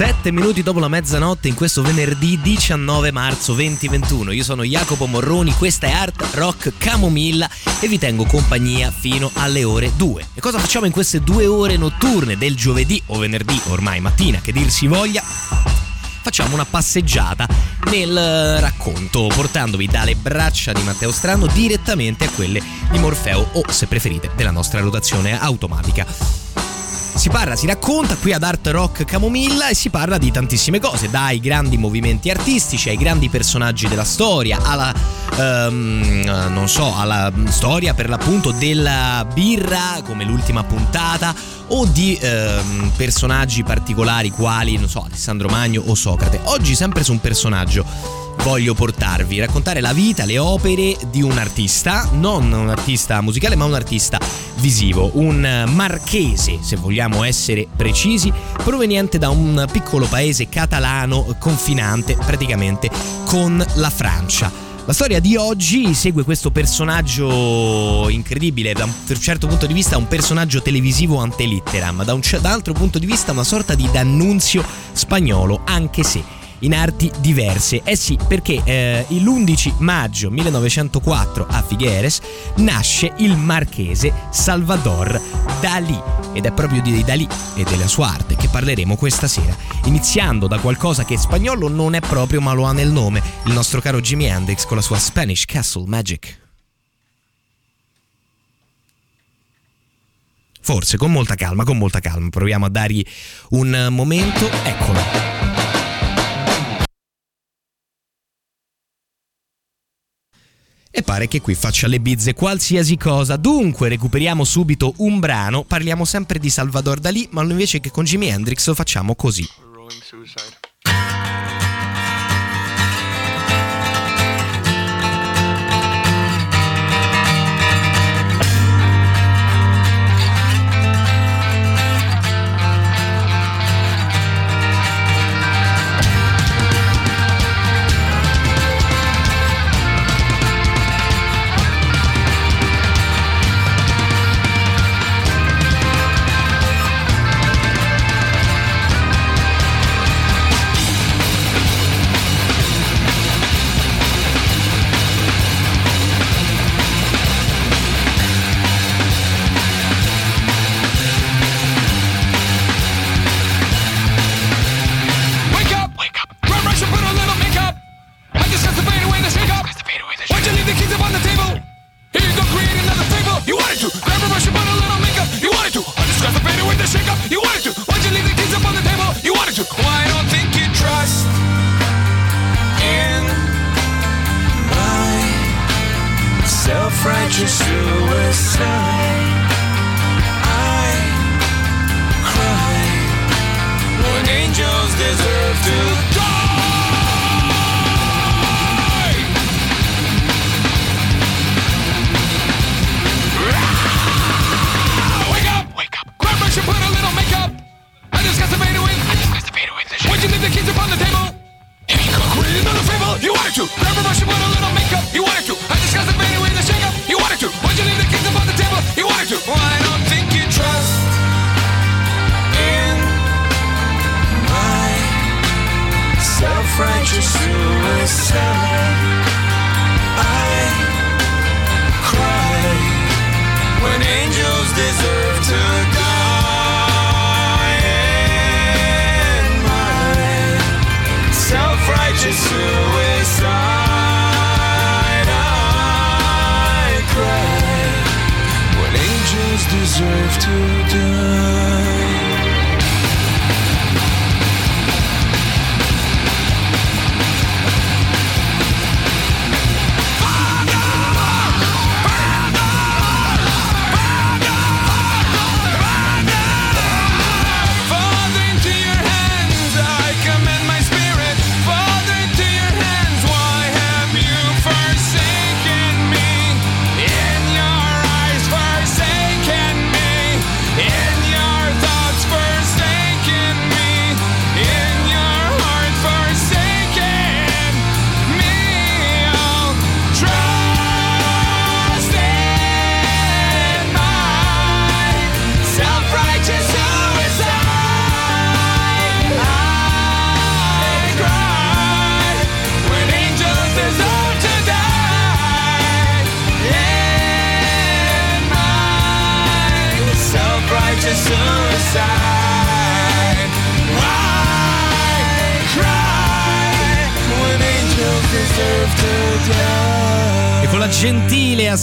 Sette minuti dopo la mezzanotte in questo venerdì 19 marzo 2021. Io sono Jacopo Morroni, questa è Art Rock Camomilla e vi tengo compagnia fino alle ore 2. E cosa facciamo in queste due ore notturne del giovedì o venerdì, ormai mattina, che dir si voglia? Facciamo una passeggiata nel racconto, portandovi dalle braccia di Matteo Strano direttamente a quelle di Morfeo o, se preferite, della nostra rotazione automatica. Si parla, si racconta qui ad Art Rock Camomilla e si parla di tantissime cose, dai grandi movimenti artistici ai grandi personaggi della storia, alla um, non so, alla storia per l'appunto della birra come l'ultima puntata o di um, personaggi particolari quali, non so, Alessandro Magno o Socrate. Oggi sempre su un personaggio voglio portarvi, raccontare la vita, le opere di un artista, non un artista musicale ma un artista visivo, un marchese se vogliamo essere precisi, proveniente da un piccolo paese catalano confinante praticamente con la Francia. La storia di oggi segue questo personaggio incredibile, da un certo punto di vista un personaggio televisivo ante litteram, da un altro punto di vista una sorta di d'annunzio spagnolo, anche se in arti diverse. Eh sì, perché eh, l'11 maggio 1904 a Figueres nasce il marchese Salvador Dalí ed è proprio di Dalí e della sua arte che parleremo questa sera, iniziando da qualcosa che spagnolo non è proprio ma lo ha nel nome, il nostro caro Jimi Hendrix con la sua Spanish Castle Magic. Forse con molta calma, con molta calma, proviamo a dargli un momento, eccolo. E pare che qui faccia le bizze qualsiasi cosa. Dunque, recuperiamo subito un brano. Parliamo sempre di Salvador Dalì, ma invece che con Jimi Hendrix lo facciamo così. Rolling Suicide.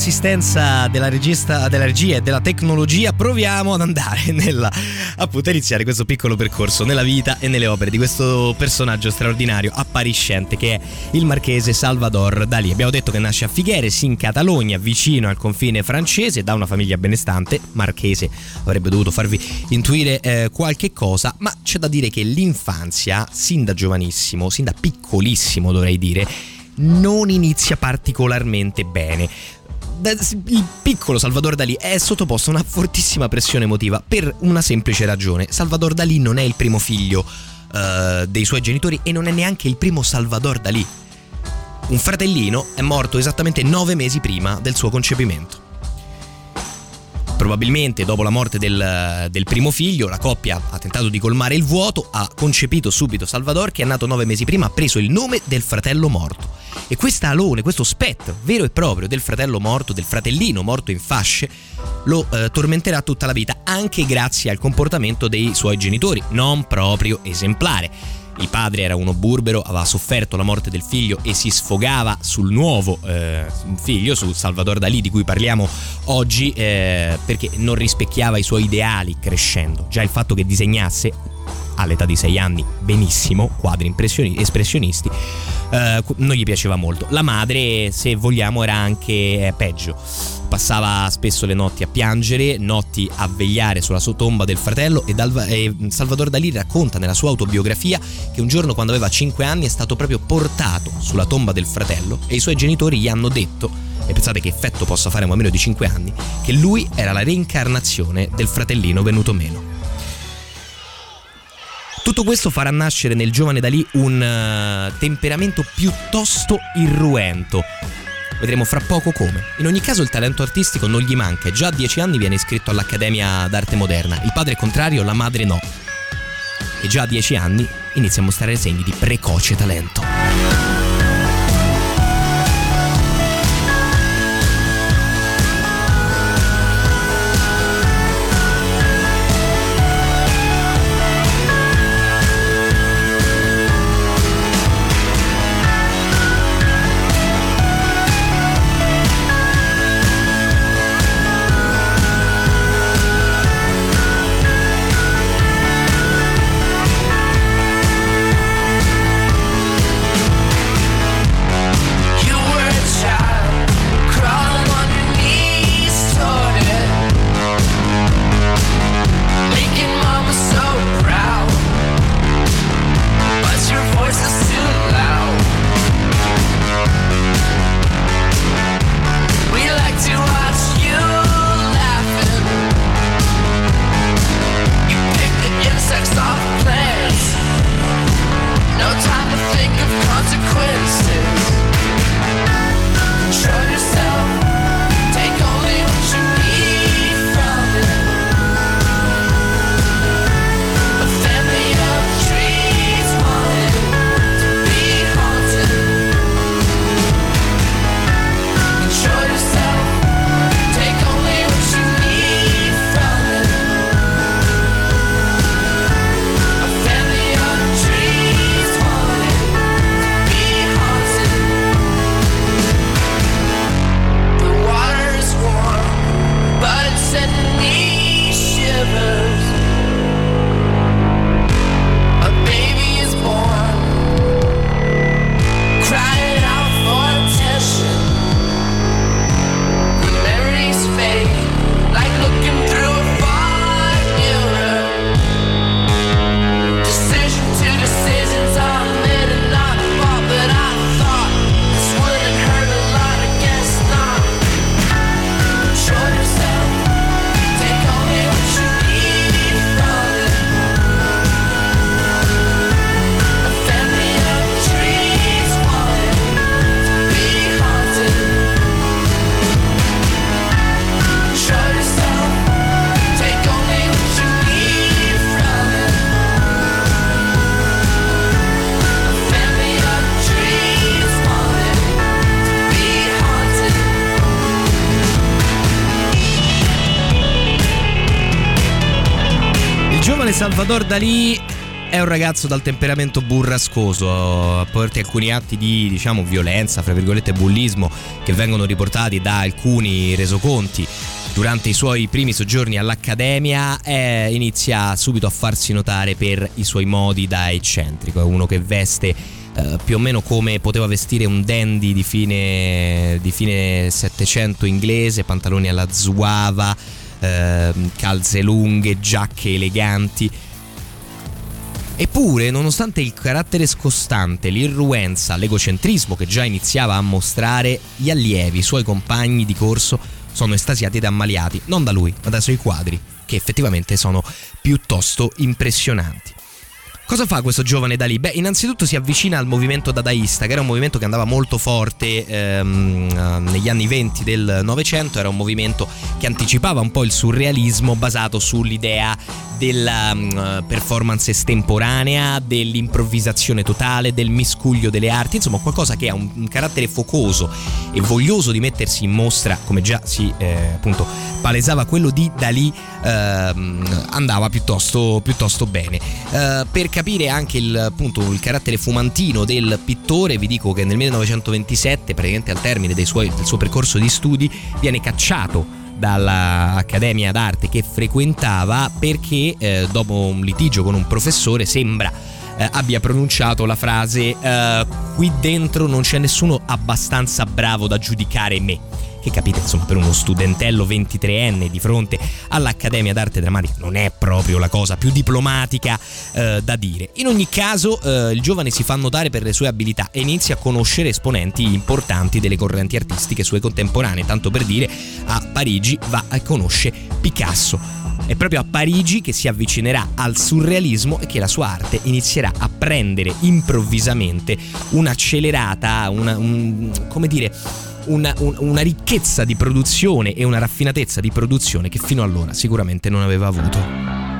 Gentile assistenza della regista, della regia e della tecnologia proviamo ad andare nella appunto iniziare questo piccolo percorso nella vita e nelle opere di questo personaggio straordinario appariscente che è il marchese Salvador Dalì. Abbiamo detto che nasce a Figueres in Catalogna, vicino al confine francese, da una famiglia benestante, marchese avrebbe dovuto farvi intuire eh, qualche cosa, ma c'è da dire che l'infanzia, sin da giovanissimo, sin da piccolissimo dovrei dire, non inizia particolarmente bene. Il piccolo Salvador Dalì è sottoposto a una fortissima pressione emotiva per una semplice ragione. Salvador Dalì non è il primo figlio uh, dei suoi genitori e non è neanche il primo Salvador Dalì. Un fratellino è morto esattamente nove mesi prima del suo concepimento. Probabilmente dopo la morte del, del, primo figlio, la coppia ha tentato di colmare il vuoto, ha concepito subito Salvador che è nato nove mesi prima, ha preso il nome del fratello morto. E questa alone, questo spettro vero e proprio del fratello morto, del fratellino morto in fasce, lo eh, tormenterà tutta la vita, anche grazie al comportamento dei suoi genitori, non proprio esemplare. Il padre era uno burbero, aveva sofferto la morte del figlio e si sfogava sul nuovo eh, figlio, sul Salvador Dalì di cui parliamo oggi, eh, perché non rispecchiava i suoi ideali crescendo. Già il fatto che disegnasse all'età di 6 anni benissimo, quadri espressionisti, eh, non gli piaceva molto. La madre, se vogliamo, era anche eh, peggio. Passava spesso le notti a piangere, notti a vegliare sulla sua tomba del fratello e, Dal- e Salvador Dalì racconta nella sua autobiografia che un giorno quando aveva 5 anni è stato proprio portato sulla tomba del fratello e i suoi genitori gli hanno detto e pensate che effetto possa fare un bambino di 5 anni, che lui era la reincarnazione del fratellino venuto meno. Tutto questo farà nascere nel giovane Dalì un uh, temperamento piuttosto irruento. Vedremo fra poco come. In ogni caso il talento artistico non gli manca già a 10 anni viene iscritto all'Accademia d'Arte Moderna. Il padre è contrario, la madre no. E già a 10 anni inizia a mostrare segni di precoce talento. Dalì è un ragazzo dal temperamento burrascoso, a porti alcuni atti di, diciamo, violenza, fra virgolette bullismo, che vengono riportati da alcuni resoconti durante i suoi primi soggiorni all'Accademia, eh, inizia subito a farsi notare per i suoi modi da eccentrico. È uno che veste eh, più o meno come poteva vestire un dandy di fine, di fine 700 inglese, pantaloni alla zuava, eh, calze lunghe, giacche eleganti. Eppure, nonostante il carattere scostante, l'irruenza, l'egocentrismo che già iniziava a mostrare, gli allievi, i suoi compagni di corso, sono estasiati ed ammaliati, non da lui, ma dai suoi quadri, che effettivamente sono piuttosto impressionanti. Cosa fa questo giovane Dalì? Beh, innanzitutto si avvicina al movimento dadaista, che era un movimento che andava molto forte ehm, eh, negli anni 20 del Novecento, era un movimento che anticipava un po' il surrealismo basato sull'idea della um, performance estemporanea, dell'improvvisazione totale, del miscuglio delle arti, insomma qualcosa che ha un, un carattere focoso e voglioso di mettersi in mostra, come già si eh, appunto palesava quello di Dalì, ehm, andava piuttosto, piuttosto bene. Eh, per capire anche il, appunto, il carattere fumantino del pittore, vi dico che nel 1927, praticamente al termine suoi, del suo percorso di studi, viene cacciato dall'Accademia d'arte che frequentava perché eh, dopo un litigio con un professore sembra eh, abbia pronunciato la frase eh, qui dentro non c'è nessuno abbastanza bravo da giudicare me che capite insomma per uno studentello 23enne di fronte all'Accademia d'Arte Drammatica non è proprio la cosa più diplomatica eh, da dire. In ogni caso eh, il giovane si fa notare per le sue abilità e inizia a conoscere esponenti importanti delle correnti artistiche sue contemporanee, tanto per dire a Parigi va e conosce Picasso. È proprio a Parigi che si avvicinerà al surrealismo e che la sua arte inizierà a prendere improvvisamente un'accelerata, una, un, come dire, una, un, una ricchezza di produzione e una raffinatezza di produzione che fino allora sicuramente non aveva avuto.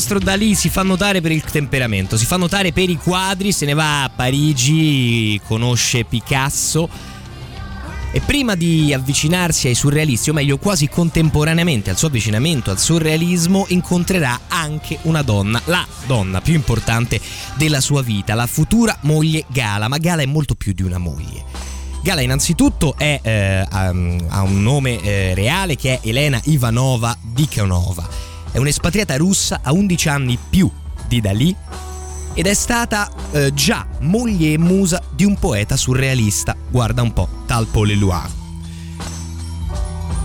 Nostro Dalì si fa notare per il temperamento, si fa notare per i quadri, se ne va a Parigi, conosce Picasso. E prima di avvicinarsi ai surrealisti, o meglio quasi contemporaneamente al suo avvicinamento al surrealismo, incontrerà anche una donna, la donna più importante della sua vita, la futura moglie Gala, ma Gala è molto più di una moglie. Gala innanzitutto è, eh, ha, un nome eh, reale che è Elena Ivanova Dikhanova. È un'espatriata russa a 11 anni più di Dalì ed è stata eh, già moglie e musa di un poeta surrealista, guarda un po', tal Paul Eluard.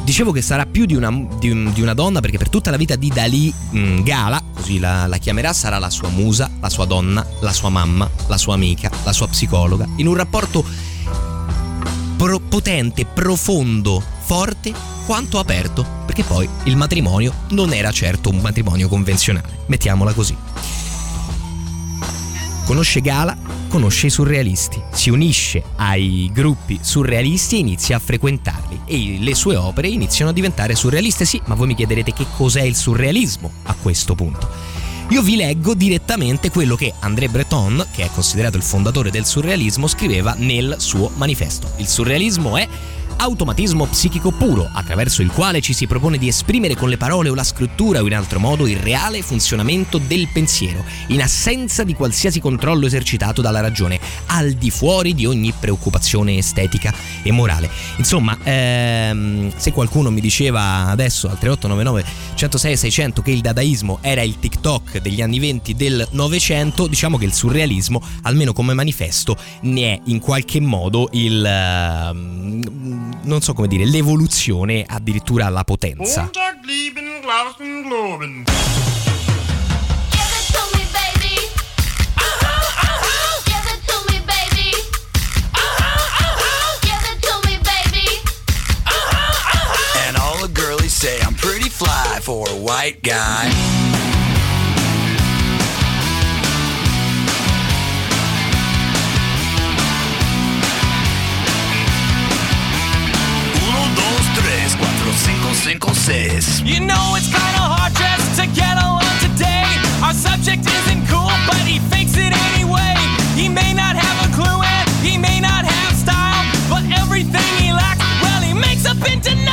Dicevo che sarà più di una, di un- di una donna perché per tutta la vita di Dalì mh, Gala, così la, la chiamerà, sarà la sua musa, la sua donna, la sua mamma, la sua amica, la sua psicologa, in un rapporto potente, profondo, forte quanto aperto, perché poi il matrimonio non era certo un matrimonio convenzionale, mettiamola così. Conosce Gala, conosce i surrealisti, si unisce ai gruppi surrealisti e inizia a frequentarli e le sue opere iniziano a diventare surrealiste, sì, ma voi mi chiederete che cos'è il surrealismo a questo punto. Io vi leggo direttamente quello che André Breton, che è considerato il fondatore del surrealismo, scriveva nel suo manifesto. Il surrealismo è automatismo psichico puro, attraverso il quale ci si propone di esprimere con le parole o la scrittura o in altro modo il reale funzionamento del pensiero, in assenza di qualsiasi controllo esercitato dalla ragione, al di fuori di ogni preoccupazione estetica e morale. Insomma, ehm, se qualcuno mi diceva adesso al 3899 106 600 che il dadaismo era il TikTok degli anni 20 del Novecento, diciamo che il surrealismo, almeno come manifesto, ne è in qualche modo il ehm, non so come dire, l'evoluzione addirittura alla potenza. Say I'm pretty fly for a white guy. You know it's kinda hard just to get along today. Our subject isn't cool, but he fakes it anyway. He may not have a clue and he may not have style, but everything he lacks, well, he makes up in.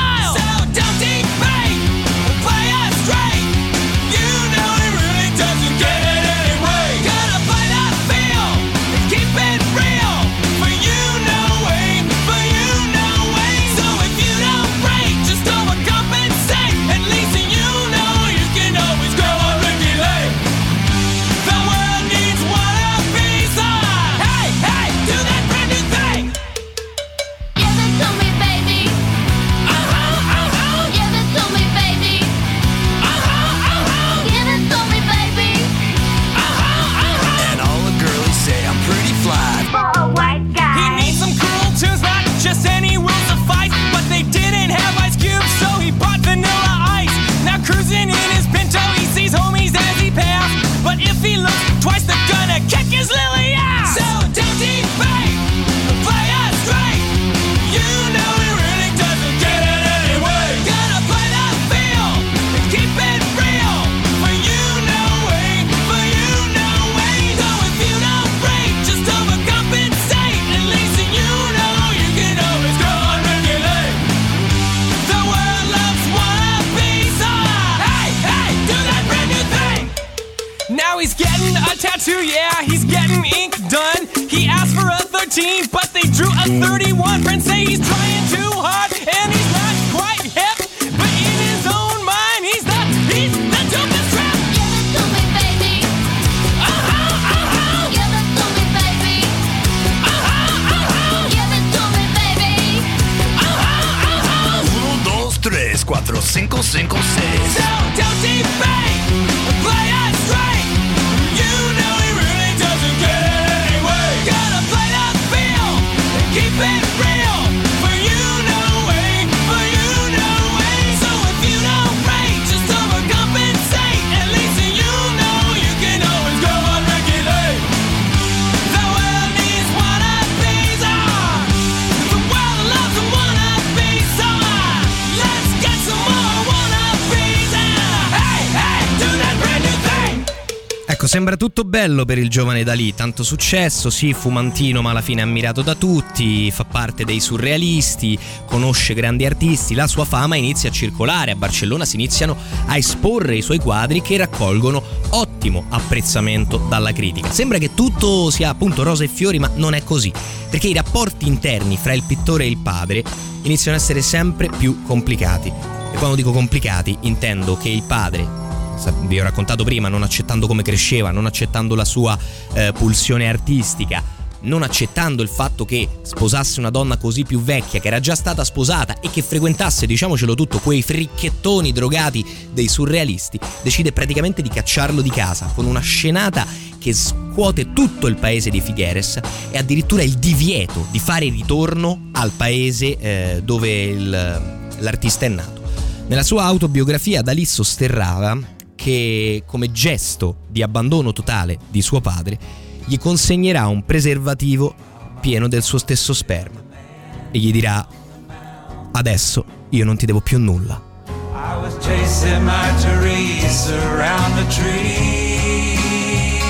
Tutto bello per il giovane Dalì, tanto successo, sì, fumantino ma alla fine ammirato da tutti, fa parte dei surrealisti, conosce grandi artisti, la sua fama inizia a circolare, a Barcellona si iniziano a esporre i suoi quadri che raccolgono ottimo apprezzamento dalla critica. Sembra che tutto sia appunto rosa e fiori, ma non è così, perché i rapporti interni fra il pittore e il padre iniziano ad essere sempre più complicati. E quando dico complicati intendo che il padre vi ho raccontato prima, non accettando come cresceva, non accettando la sua eh, pulsione artistica, non accettando il fatto che sposasse una donna così più vecchia, che era già stata sposata e che frequentasse, diciamocelo tutto, quei fricchettoni drogati dei surrealisti, decide praticamente di cacciarlo di casa con una scenata che scuote tutto il paese di Figueres e addirittura il divieto di fare ritorno al paese eh, dove il, l'artista è nato. Nella sua autobiografia Dalì sosterrava che come gesto di abbandono totale di suo padre gli consegnerà un preservativo pieno del suo stesso sperma e gli dirà adesso io non ti devo più nulla. I was chasing my Teresa around the tree.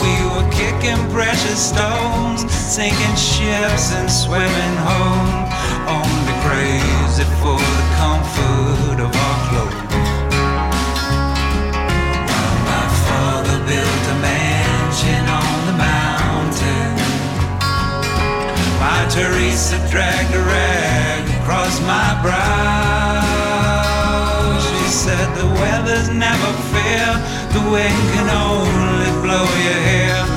We were kicking precious stones, sinking ships and swimming home. Only crazy for the comfort Teresa dragged a rag across my brow. She said the weather's never fair, the wind can only blow your hair.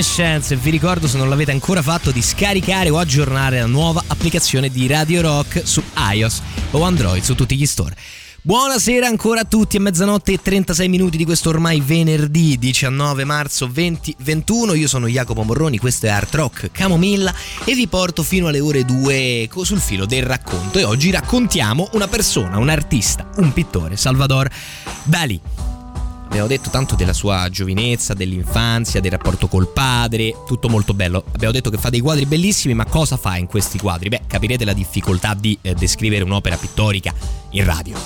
Evanescence. Vi ricordo, se non l'avete ancora fatto, di scaricare o aggiornare la nuova applicazione di Radio Rock su iOS o Android su tutti gli store. Buonasera ancora a tutti, è mezzanotte e 36 minuti di questo ormai venerdì 19 marzo 2021. Io sono Jacopo Morroni, questo è Art Rock Camomilla e vi porto fino alle ore 2 co- sul filo del racconto. E oggi raccontiamo una persona, un artista, un pittore, Salvador Dalì. Abbiamo detto tanto della sua giovinezza, dell'infanzia, del rapporto col padre, tutto molto bello. Abbiamo detto che fa dei quadri bellissimi, ma cosa fa in questi quadri? Beh, capirete la difficoltà di eh, descrivere un'opera pittorica in radio.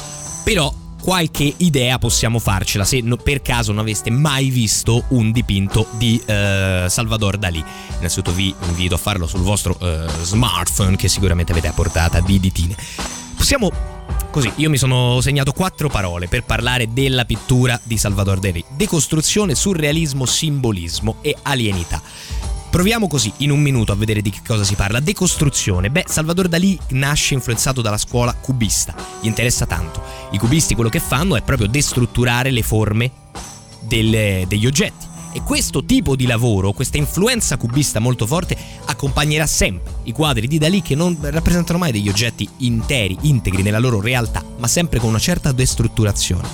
Però qualche idea possiamo farcela se no- per caso non aveste mai visto un dipinto di eh, Salvador Dalì. Innanzitutto vi invito a farlo sul vostro eh, smartphone che sicuramente avete a portata di ditine. Possiamo Così, io mi sono segnato quattro parole per parlare della pittura di Salvador Dalì. Decostruzione, surrealismo, simbolismo e alienità. Proviamo così in un minuto a vedere di che cosa si parla. Decostruzione. Beh, Salvador Dalì nasce influenzato dalla scuola cubista. Gli interessa tanto. I cubisti quello che fanno è proprio destrutturare le forme delle- degli oggetti. E questo tipo di lavoro, questa influenza cubista molto forte, accompagnerà sempre i quadri di Dalì che non rappresentano mai degli oggetti interi, integri nella loro realtà, ma sempre con una certa destrutturazione.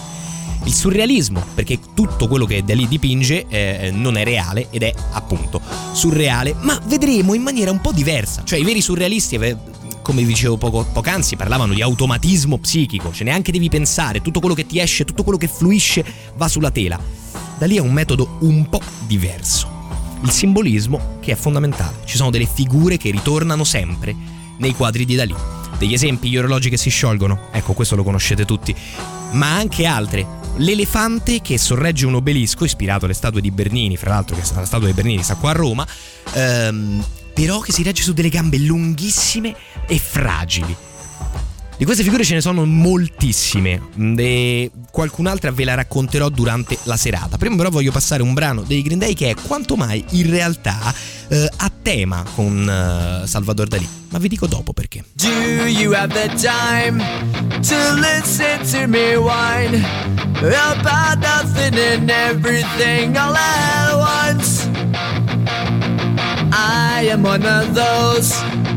Il surrealismo, perché tutto quello che Dalì dipinge eh, non è reale ed è appunto surreale, ma vedremo in maniera un po' diversa. Cioè i veri surrealisti, come vi dicevo poco, poc'anzi, parlavano di automatismo psichico, ce neanche devi pensare, tutto quello che ti esce, tutto quello che fluisce va sulla tela. Dalì è un metodo un po' diverso. Il simbolismo che è fondamentale. Ci sono delle figure che ritornano sempre nei quadri di Dalì. Degli esempi, gli orologi che si sciolgono, ecco questo lo conoscete tutti, ma anche altre. L'elefante che sorregge un obelisco ispirato alle statue di Bernini, fra l'altro che la statua di Bernini sta qua a Roma, ehm, però che si regge su delle gambe lunghissime e fragili. Di queste figure ce ne sono moltissime e qualcun'altra ve la racconterò durante la serata. Prima però voglio passare un brano dei Green Day che è quanto mai in realtà eh, a tema con eh, Salvador Dalì. Ma vi dico dopo perché. Do you have the time to listen to me whine about nothing and everything all at once? I am one of those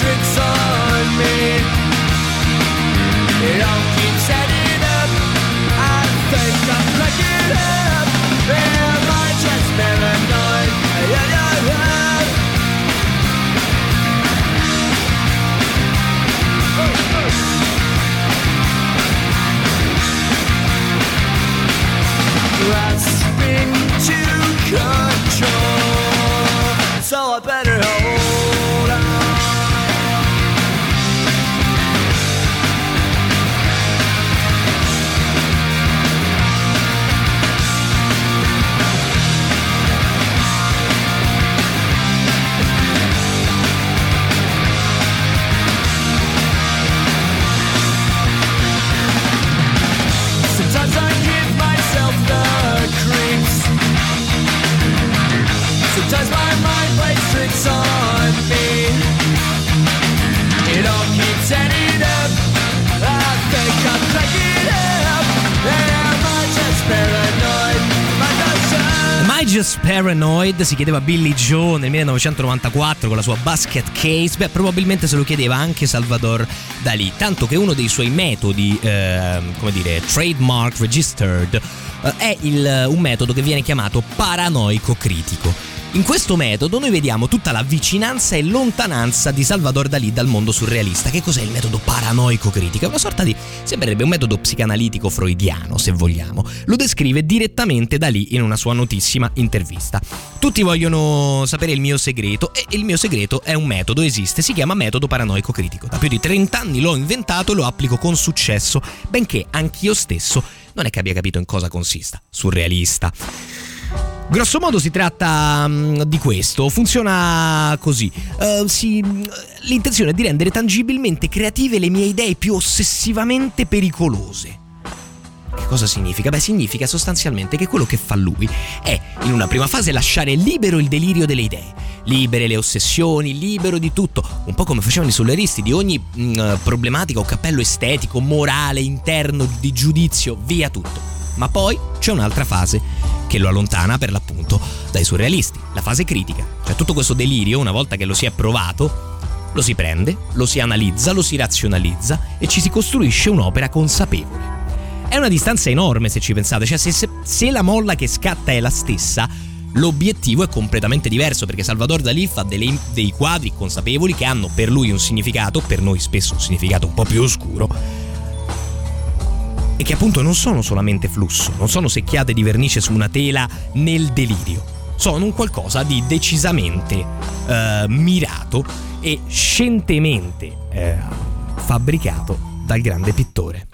tricks on me. It all Just Paranoid si chiedeva Billy Joe nel 1994 con la sua basket case, beh probabilmente se lo chiedeva anche Salvador Dalì, tanto che uno dei suoi metodi, ehm, come dire, trademark registered, eh, è il- un metodo che viene chiamato paranoico critico. In questo metodo noi vediamo tutta la vicinanza e lontananza di Salvador Dalì dal mondo surrealista. Che cos'è il metodo paranoico critico? È una sorta di. sembrerebbe un metodo psicanalitico freudiano, se vogliamo. Lo descrive direttamente Dalì in una sua notissima intervista. Tutti vogliono sapere il mio segreto e il mio segreto è un metodo, esiste, si chiama metodo paranoico critico. Da più di 30 anni l'ho inventato e lo applico con successo, benché anch'io stesso non è che abbia capito in cosa consista. Surrealista. Grosso modo si tratta mm, di questo, funziona così. Eh, si- l'intenzione è di rendere tangibilmente creative le mie idee più ossessivamente pericolose. Che cosa significa? Beh, significa sostanzialmente che quello che fa lui è, in una prima fase, lasciare libero il delirio delle idee, libere le ossessioni, libero di tutto, un po' come facevano i solaristi, di ogni mm, problematica o cappello estetico, morale, interno, di giudizio, via tutto. Ma poi c'è un'altra fase che lo allontana per l'appunto dai surrealisti, la fase critica. Cioè tutto questo delirio, una volta che lo si è provato, lo si prende, lo si analizza, lo si razionalizza e ci si costruisce un'opera consapevole. È una distanza enorme se ci pensate, cioè se, se- se la molla che scatta è la stessa, l'obiettivo è completamente diverso perché Salvador Dalì fa delle- dei quadri consapevoli che hanno per lui un significato, per noi spesso un significato un po' più oscuro, e che appunto non sono solamente flusso, non sono secchiate di vernice su una tela nel delirio, sono un qualcosa di decisamente eh, mirato e scientemente eh, fabbricato dal grande pittore.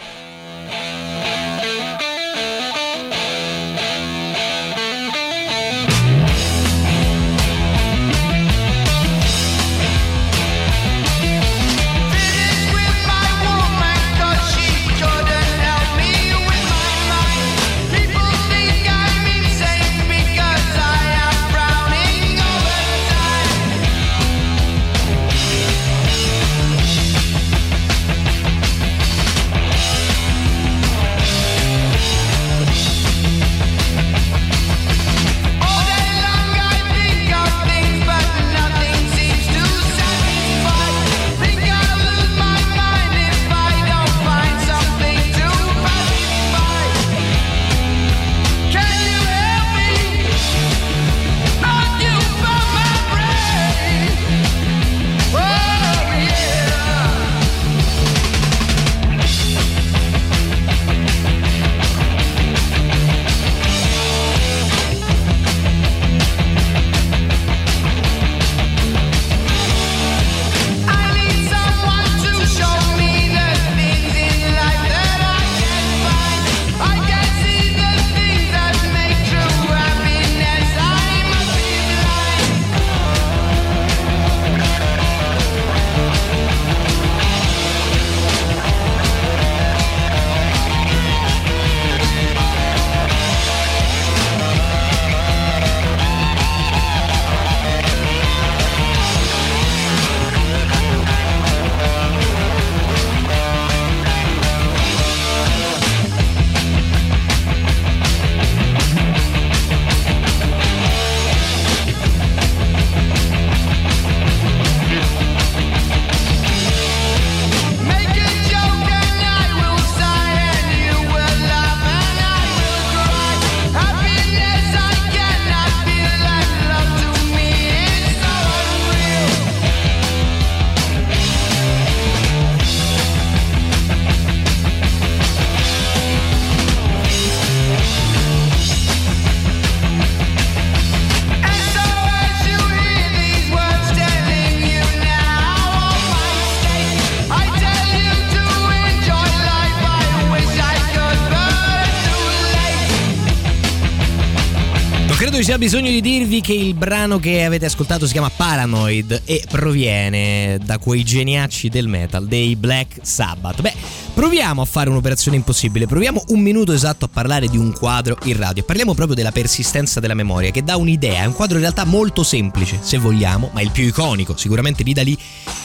Sia bisogno di dirvi che il brano che avete ascoltato si chiama Paranoid e proviene da quei geniacci del metal, dei Black Sabbath. Beh, proviamo a fare un'operazione impossibile, proviamo un minuto esatto a parlare di un quadro in radio. Parliamo proprio della persistenza della memoria, che dà un'idea, è un quadro in realtà molto semplice, se vogliamo, ma il più iconico, sicuramente di Dalì,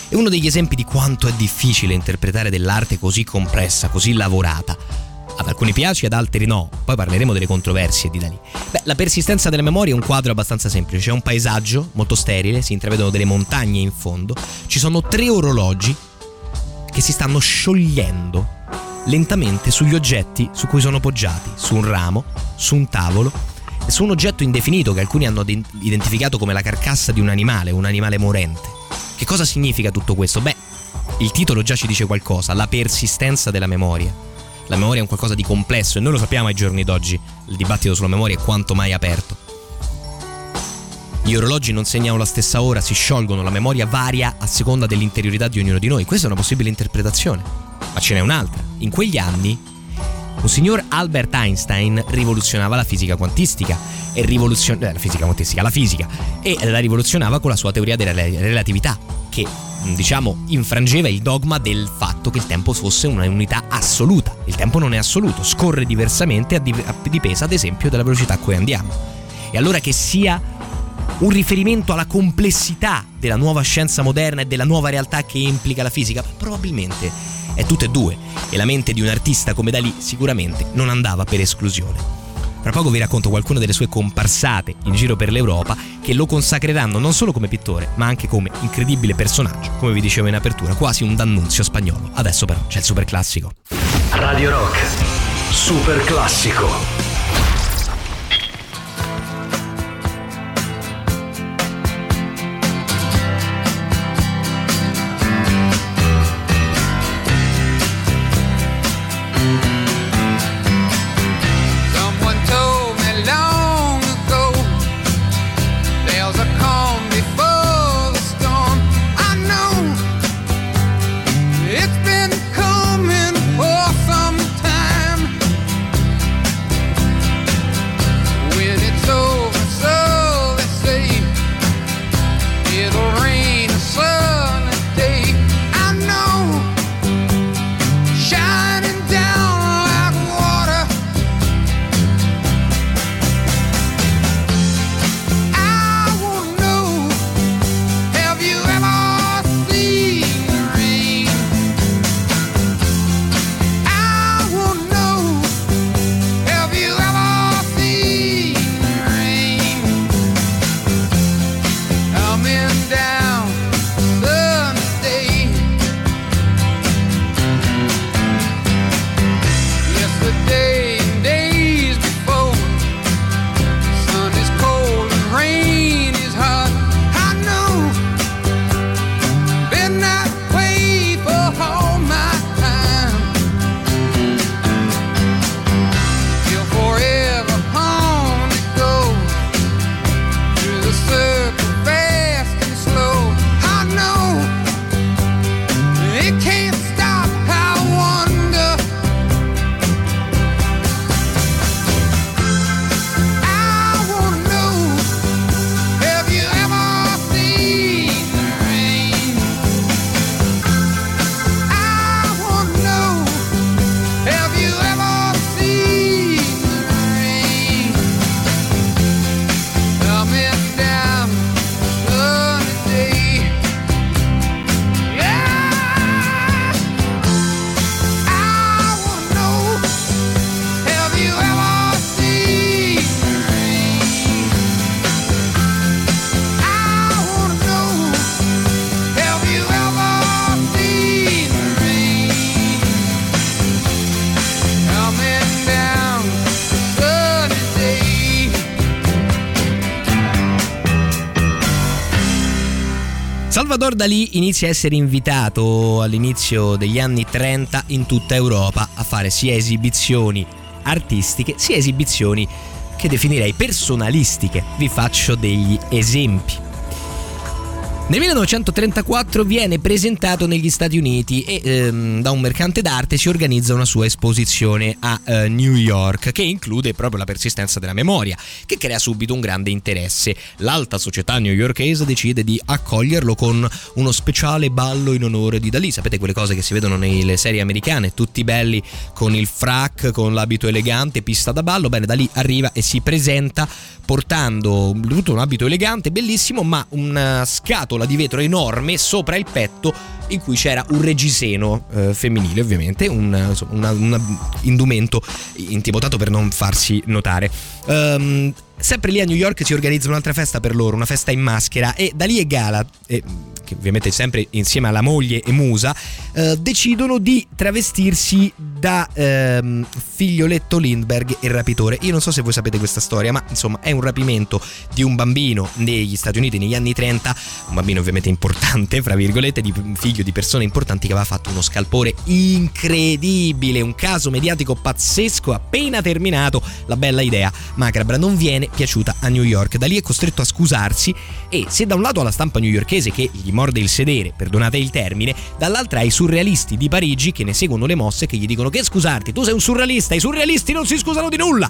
è uno degli esempi di quanto è difficile interpretare dell'arte così compressa, così lavorata. Ad alcuni piace, ad altri no. Poi parleremo delle controversie di Dalì. Beh, la persistenza della memoria è un quadro abbastanza semplice. C'è un paesaggio molto sterile, si intravedono delle montagne in fondo. Ci sono tre orologi che si stanno sciogliendo lentamente sugli oggetti su cui sono poggiati, su un ramo, su un tavolo e su un oggetto indefinito che alcuni hanno de- identificato come la carcassa di un animale, un animale morente. Che cosa significa tutto questo? Beh, il titolo già ci dice qualcosa, la persistenza della memoria. La memoria è un qualcosa di complesso e noi lo sappiamo ai giorni d'oggi. Il dibattito sulla memoria è quanto mai aperto. Gli orologi non segnano la stessa ora, si sciolgono, la memoria varia a seconda dell'interiorità di ognuno di noi. Questa è una possibile interpretazione. Ma ce n'è un'altra. In quegli anni un signor Albert Einstein rivoluzionava la fisica quantistica e rivoluzion- eh, la fisica quantistica, la fisica e la rivoluzionava con la sua teoria della re- relatività che diciamo infrangeva il dogma del fatto che il tempo fosse una unità assoluta. Il tempo non è assoluto, scorre diversamente a, di- a dipesa ad esempio della velocità a cui andiamo. E allora che sia un riferimento alla complessità della nuova scienza moderna e della nuova realtà che implica la fisica? Probabilmente è tutte e due e la mente di un artista come Dalì sicuramente non andava per esclusione. Tra poco vi racconto qualcuna delle sue comparsate in giro per l'Europa che lo consacreranno non solo come pittore, ma anche come incredibile personaggio, come vi dicevo in apertura, quasi un D'Annunzio spagnolo. Adesso però c'è il super classico. Radio Rock, Super classico. Salvador Dalì inizia a essere invitato all'inizio degli anni 30 in tutta Europa a fare sia esibizioni artistiche sia esibizioni che definirei personalistiche. Vi faccio degli esempi. Nel 1934 viene presentato negli Stati Uniti e ehm, da un mercante d'arte si organizza una sua esposizione a eh, New York che include proprio la persistenza della memoria, che crea subito un grande interesse. L'alta società newyorkese decide di accoglierlo con uno speciale ballo in onore di Dalì. Sapete quelle cose che si vedono nelle serie americane, tutti belli con il frac, con l'abito elegante, pista da ballo. Bene, Dalì arriva e si presenta portando tutto un abito elegante, bellissimo, ma una scatola di vetro enorme sopra il petto in cui c'era un reggiseno eh, femminile, ovviamente, un, un indumento intimotato per non farsi notare. Ehm, sempre lì a New York si organizza un'altra festa per loro, una festa in maschera, e Dalì e Gala, eh, che ovviamente sempre insieme alla moglie e Musa, eh, decidono di travestirsi da ehm, figlioletto Lindbergh, il rapitore. Io non so se voi sapete questa storia, ma insomma è un rapimento di un bambino negli Stati Uniti negli anni 30, un bambino ovviamente importante, fra virgolette, di figlio di persone importanti che aveva fatto uno scalpore incredibile, un caso mediatico pazzesco appena terminato, la bella idea macabra non viene piaciuta a New York. Da lì è costretto a scusarsi e se da un lato ha la stampa newyorkese che gli morde il sedere, perdonate il termine, dall'altra ha i surrealisti di Parigi che ne seguono le mosse che gli dicono che scusarti, tu sei un surrealista, i surrealisti non si scusano di nulla.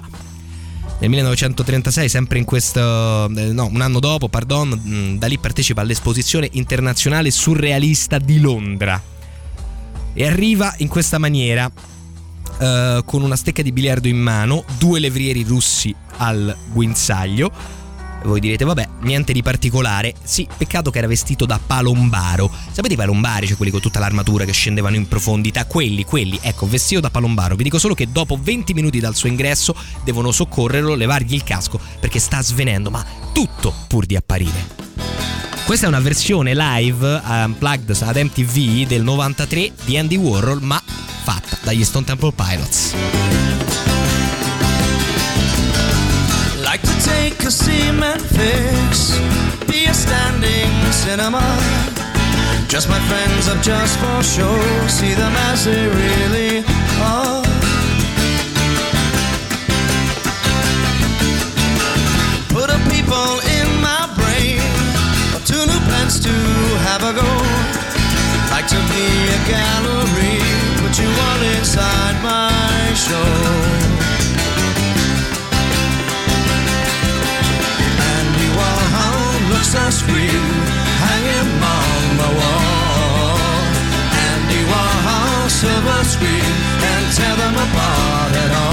Nel 1936, sempre in questo, eh, no, un anno dopo, pardon, mh, da lì partecipa all'esposizione internazionale surrealista di Londra e arriva in questa maniera eh, con una stecca di biliardo in mano, due levrieri russi al guinzaglio. Voi direte, vabbè, niente di particolare. Sì, peccato che era vestito da palombaro. Sapete i palombari, cioè quelli con tutta l'armatura che scendevano in profondità? Quelli, quelli, ecco, vestito da palombaro. Vi dico solo che dopo 20 minuti dal suo ingresso devono soccorrerlo, levargli il casco perché sta svenendo, ma tutto pur di apparire. Questa è una versione live unplugged ad MTV del 93 di Andy Warhol, ma fatta dagli Stone Temple Pilots. Like to take a cement fix, be a standing cinema. Just my friends up just for show, see them as they really are. Plans to have a go. Like to be a gallery, put you all inside my show. Andy Warhol looks so sweet, hanging on the wall. Andy Warhol, silver screen, and tear them apart at all.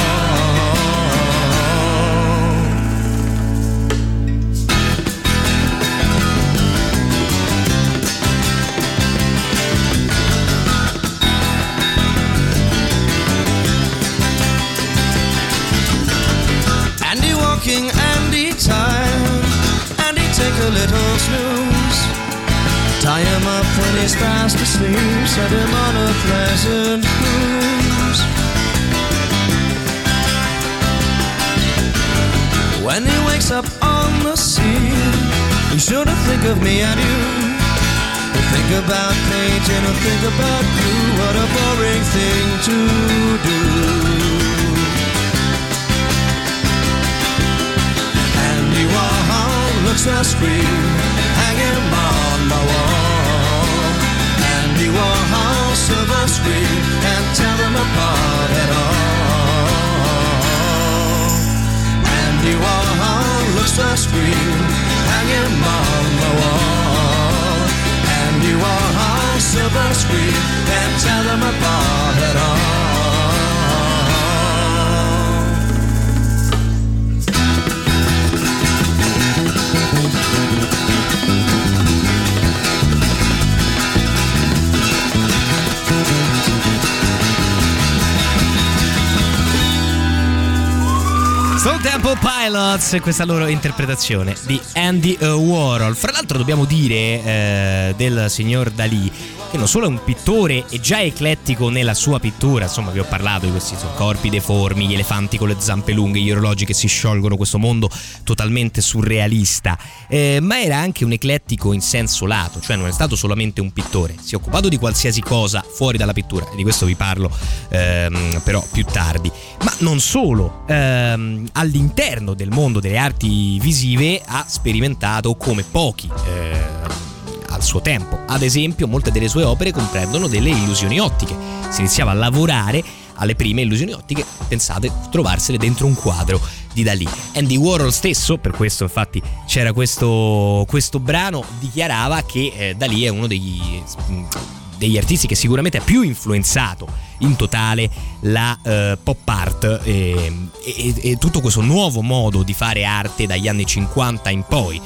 Walking, Andy tired, Andy take a little snooze. Tie him up when he's fast asleep, set him on a pleasant cruise. When he wakes up on the sea, he sure to think of me and you. He'll think about painting, he'll think about you. What a boring thing to do. Looks so sweet, hanging on my wall. Andy Warhol, silver screen, can't tell them apart at all. Andy Warhol looks so sweet, hanging on my wall. Andy Warhol, silver screen, can't tell them apart at all. Temple Pilots, questa loro interpretazione di Andy Warhol. Fra l'altro dobbiamo dire eh, del signor Dalì che non solo è un pittore e già eclettico nella sua pittura, insomma vi ho parlato di questi corpi deformi, gli elefanti con le zampe lunghe, gli orologi che si sciolgono, questo mondo totalmente surrealista, eh, ma era anche un eclettico in senso lato, cioè non è stato solamente un pittore, si è occupato di qualsiasi cosa fuori dalla pittura, e di questo vi parlo ehm, però più tardi, ma non solo, ehm, all'interno del mondo delle arti visive ha sperimentato come pochi. eh, al suo tempo. Ad esempio, molte delle sue opere comprendono delle illusioni ottiche. Si iniziava a lavorare alle prime illusioni ottiche, pensate, trovarsele dentro un quadro di Dalì. Andy Warhol stesso, per questo infatti c'era questo, questo brano, dichiarava che eh, Dalì è uno degli, degli artisti che sicuramente ha più influenzato in totale la eh, pop art e, e- e tutto questo nuovo modo di fare arte dagli anni 50 in poi.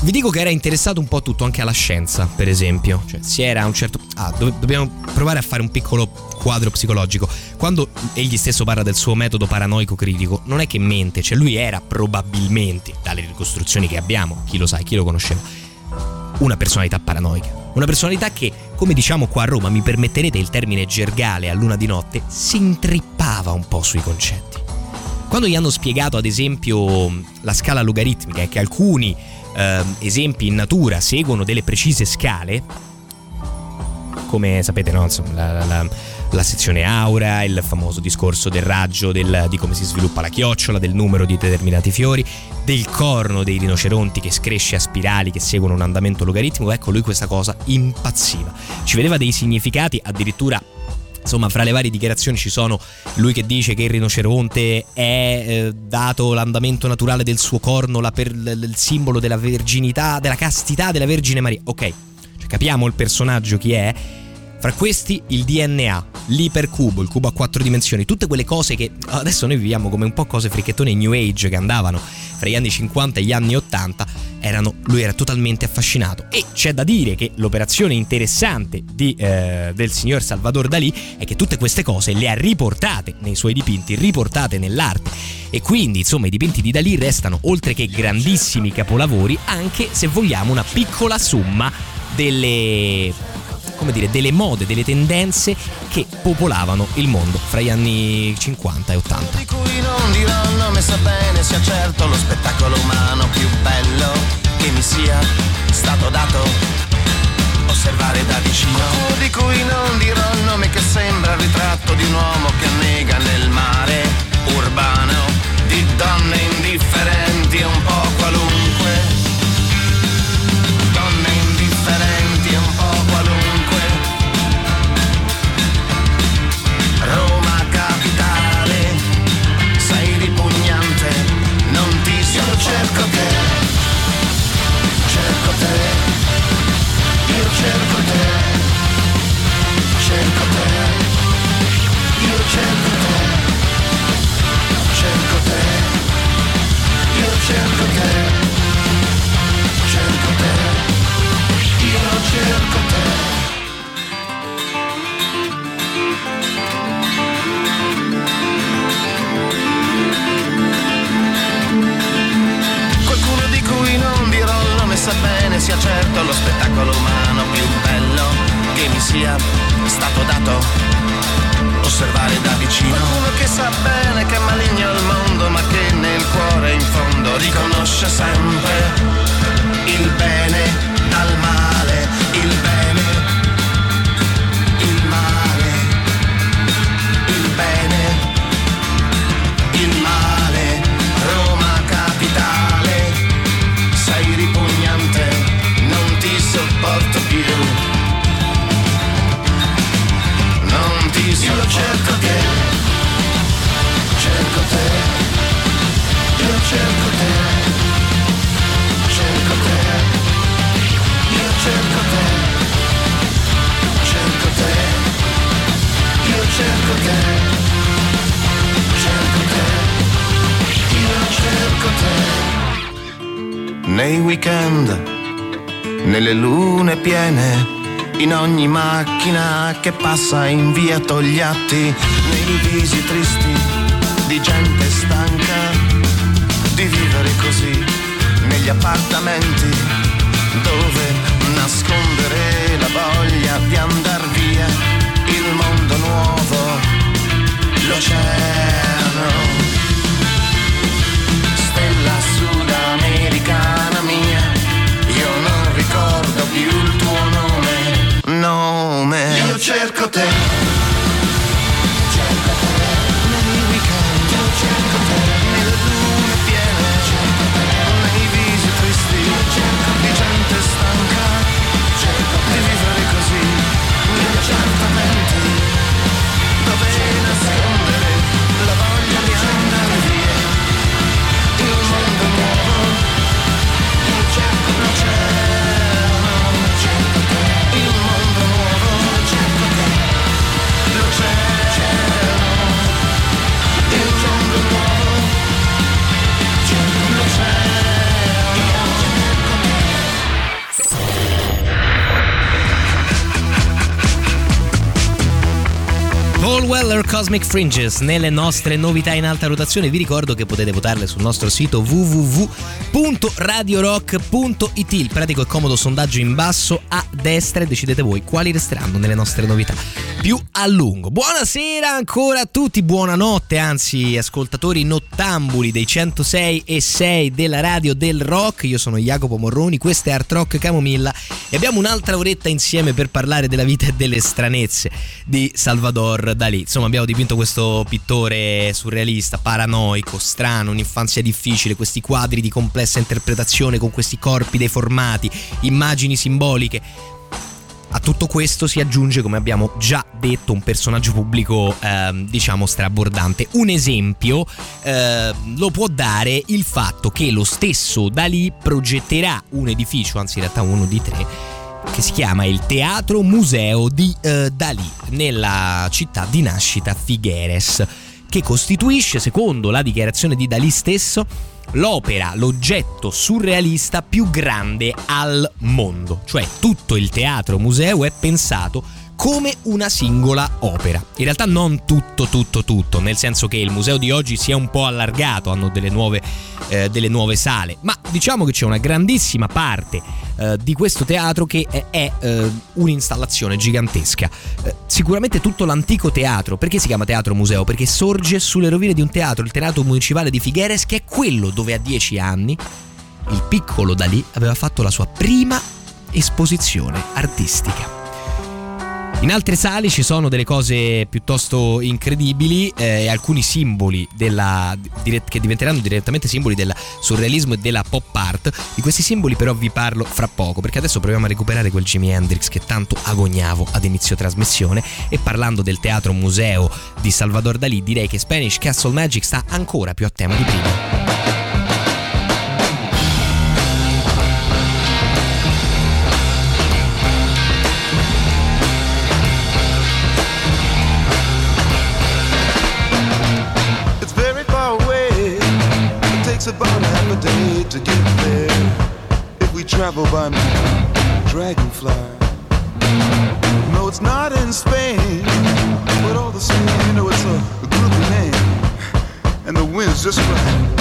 Vi dico che era interessato un po' tutto anche alla scienza, per esempio. Cioè, si era a un certo. Ah, do- dobbiamo provare a fare un piccolo quadro psicologico. Quando egli stesso parla del suo metodo paranoico critico, non è che mente, cioè lui era probabilmente, dalle ricostruzioni che abbiamo, chi lo sa, chi lo conosceva, una personalità paranoica. Una personalità che, come diciamo qua a Roma, mi permetterete il termine gergale a luna di notte, si intrippava un po' sui concetti. Quando gli hanno spiegato, ad esempio, la scala logaritmica e che alcuni ehm, esempi in natura seguono delle precise scale, come sapete, no? Insomma, la, la- la- la sezione aura, il famoso discorso del raggio, del- di come si sviluppa la chiocciola, del numero di determinati fiori, del corno dei rinoceronti che cresce a spirali che seguono un andamento logaritmico, ecco lui questa cosa impazziva. Ci vedeva dei significati addirittura Insomma, fra le varie dichiarazioni ci sono lui che dice che il rinoceronte è, eh, dato l'andamento naturale del suo corno, per- l- il simbolo della verginità, della castità della Vergine Maria. Ok, cioè, capiamo il personaggio chi è. Fra questi il DNA, l'ipercubo, il cubo a quattro dimensioni, tutte quelle cose che adesso noi viviamo come un po' cose fricchettone New Age che andavano fra gli anni 50 e gli anni 80, erano, lui era totalmente affascinato. E c'è da dire che l'operazione interessante di, eh, del signor Salvador Dalì è che tutte queste cose le ha riportate nei suoi dipinti, riportate nell'arte. E quindi, insomma, i dipinti di Dalì restano, oltre che grandissimi capolavori, anche se vogliamo una piccola somma delle come dire, delle mode, delle tendenze che popolavano il mondo fra gli anni 50 e 80. di cui non dirò il nome sa bene sia certo lo spettacolo umano più bello che mi sia stato dato osservare da vicino di cui non dirò il nome che sembra il ritratto di un uomo che annega nel mare urbano di donne indifferenti e un po' qualunque cerco te, cerco te, io cerco te, cerco te, io cerco te, cerco te, io cerco te, bene sia certo lo spettacolo umano più bello che mi sia stato dato osservare da vicino. Qualcuno che sa bene che è maligno il mondo ma che nel cuore in fondo riconosce sempre il bene dal male, Nei weekend, nelle lune piene, in ogni macchina che passa in via Togliatti, nei visi tristi di gente stanca di vivere così, negli appartamenti dove nascondere la voglia di andar via, il mondo nuovo l'oceano. Stella sudamericana mia, io non ricordo più il tuo nome. Nome. Io cerco te. Cosmic Fringes nelle nostre novità in alta rotazione. Vi ricordo che potete votarle sul nostro sito www.radiorock.it il pratico e comodo sondaggio in basso a destra e decidete voi quali resteranno nelle nostre novità. Più a lungo. Buonasera ancora a tutti buonanotte anzi ascoltatori nottambuli dei 106 e 6 della radio del rock. Io sono Jacopo Morroni questo è Art Rock Camomilla e abbiamo un'altra oretta insieme per parlare della vita e delle stranezze di Salvador Dalì. Insomma, abbiamo dipinto questo pittore surrealista, paranoico, strano, un'infanzia difficile, questi quadri di complessa interpretazione con questi corpi deformati, immagini simboliche. A tutto questo si aggiunge, come abbiamo già detto, un personaggio pubblico, ehm, diciamo, strabordante. Un esempio eh, lo può dare il fatto che lo stesso Dalì progetterà un edificio, anzi in realtà uno di tre, che si chiama il Teatro Museo di eh, Dalì, nella città di nascita Figueres, che costituisce, secondo la dichiarazione di Dalì stesso, l'opera, l'oggetto surrealista più grande al mondo. Cioè tutto il teatro museo è pensato come una singola opera. In realtà non tutto, tutto, tutto, nel senso che il museo di oggi si è un po' allargato, hanno delle nuove, eh, delle nuove sale, ma diciamo che c'è una grandissima parte eh, di questo teatro che è, è, eh, un'installazione gigantesca. Eh, sicuramente tutto l'antico teatro, perché si chiama teatro museo? Perché sorge sulle rovine di un teatro, il teatro municipale di Figueres, che è quello dove a dieci anni il piccolo Dalì aveva fatto la sua prima esposizione artistica. In altre sale ci sono delle cose piuttosto incredibili eh, e alcuni simboli della, che diventeranno direttamente simboli del surrealismo e della pop art. Di questi simboli però vi parlo fra poco perché adesso proviamo a recuperare quel Jimi Hendrix che tanto agognavo ad inizio trasmissione e parlando del teatro museo di Salvador Dalì direi che Spanish Castle Magic sta ancora più a tema di prima. To get there. If we travel by dragonfly. No, it's not in Spain. But all the same, you know, it's a, a groovy name. And the wind's just right.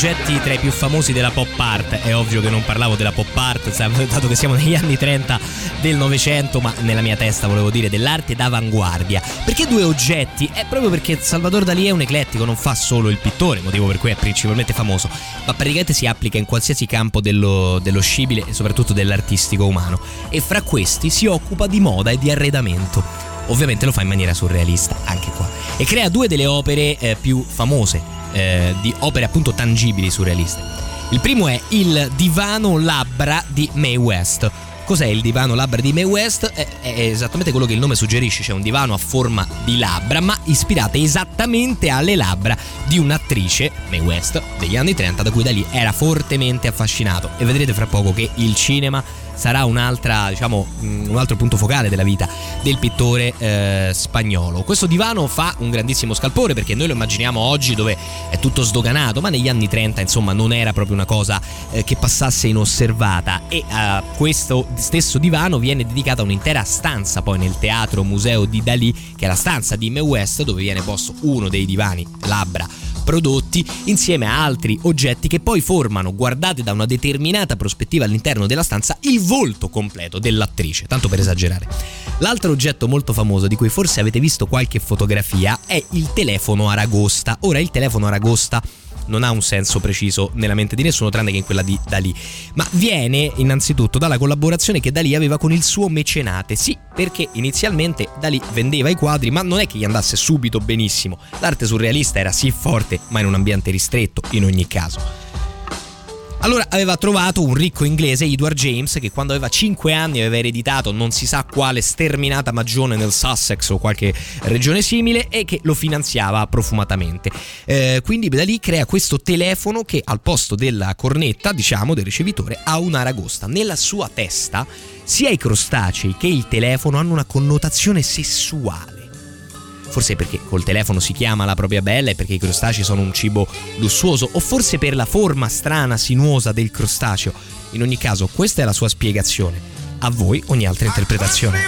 Oggetti tra i più famosi della pop art. È ovvio che non parlavo della pop art, dato che siamo negli anni 30 del Novecento, ma nella mia testa volevo dire dell'arte d'avanguardia. Perché due oggetti? È proprio perché Salvador Dalì è un eclettico, non fa solo il pittore, motivo per cui è principalmente famoso, ma praticamente si applica in qualsiasi campo dello, dello scibile e soprattutto dell'artistico umano. E fra questi si occupa di moda e di arredamento. Ovviamente lo fa in maniera surrealista, anche qua. E crea due delle opere eh, più famose, eh, di opere appunto tangibili surrealiste. Il primo è Il divano labbra di Mae West. Cos'è il divano labbra di Mae West? È, è esattamente quello che il nome suggerisce, c'è un divano a forma di labbra, ma ispirate esattamente alle labbra di un'attrice, Mae West, degli anni 30, da cui da lì era fortemente affascinato. E vedrete fra poco che il cinema sarà diciamo, un altro punto focale della vita del pittore eh, spagnolo. Questo divano fa un grandissimo scalpore perché noi lo immaginiamo oggi dove è tutto sdoganato, ma negli anni 30 insomma non era proprio una cosa eh, che passasse inosservata e a questo stesso divano viene dedicata un'intera stanza poi nel teatro museo di Dalì, che è la stanza di Mae West dove viene posto uno dei divani labbra prodotti insieme a altri oggetti che poi formano, guardate da una determinata prospettiva all'interno della stanza, il volto completo dell'attrice, tanto per esagerare. L'altro oggetto molto famoso di cui forse avete visto qualche fotografia è il telefono aragosta. Ora il telefono aragosta non ha un senso preciso nella mente di nessuno tranne che in quella di Dalì. Ma viene innanzitutto dalla collaborazione che Dalì aveva con il suo mecenate. Sì, perché inizialmente Dalì vendeva i quadri, ma non è che gli andasse subito benissimo. L'arte surrealista era sì forte, ma in un ambiente ristretto in ogni caso. Allora aveva trovato un ricco inglese, Edward James, che quando aveva 5 anni aveva ereditato non si sa quale sterminata magione nel Sussex o qualche regione simile e che lo finanziava profumatamente. Eh, quindi da lì crea questo telefono che al posto della cornetta, diciamo, del ricevitore, ha un'aragosta. Nella sua testa sia i crostacei che il telefono hanno una connotazione sessuale. Forse perché col telefono si chiama la propria bella e perché i crostacei sono un cibo lussuoso o forse per la forma strana, sinuosa del crostaceo. In ogni caso, questa è la sua spiegazione. A voi ogni altra interpretazione.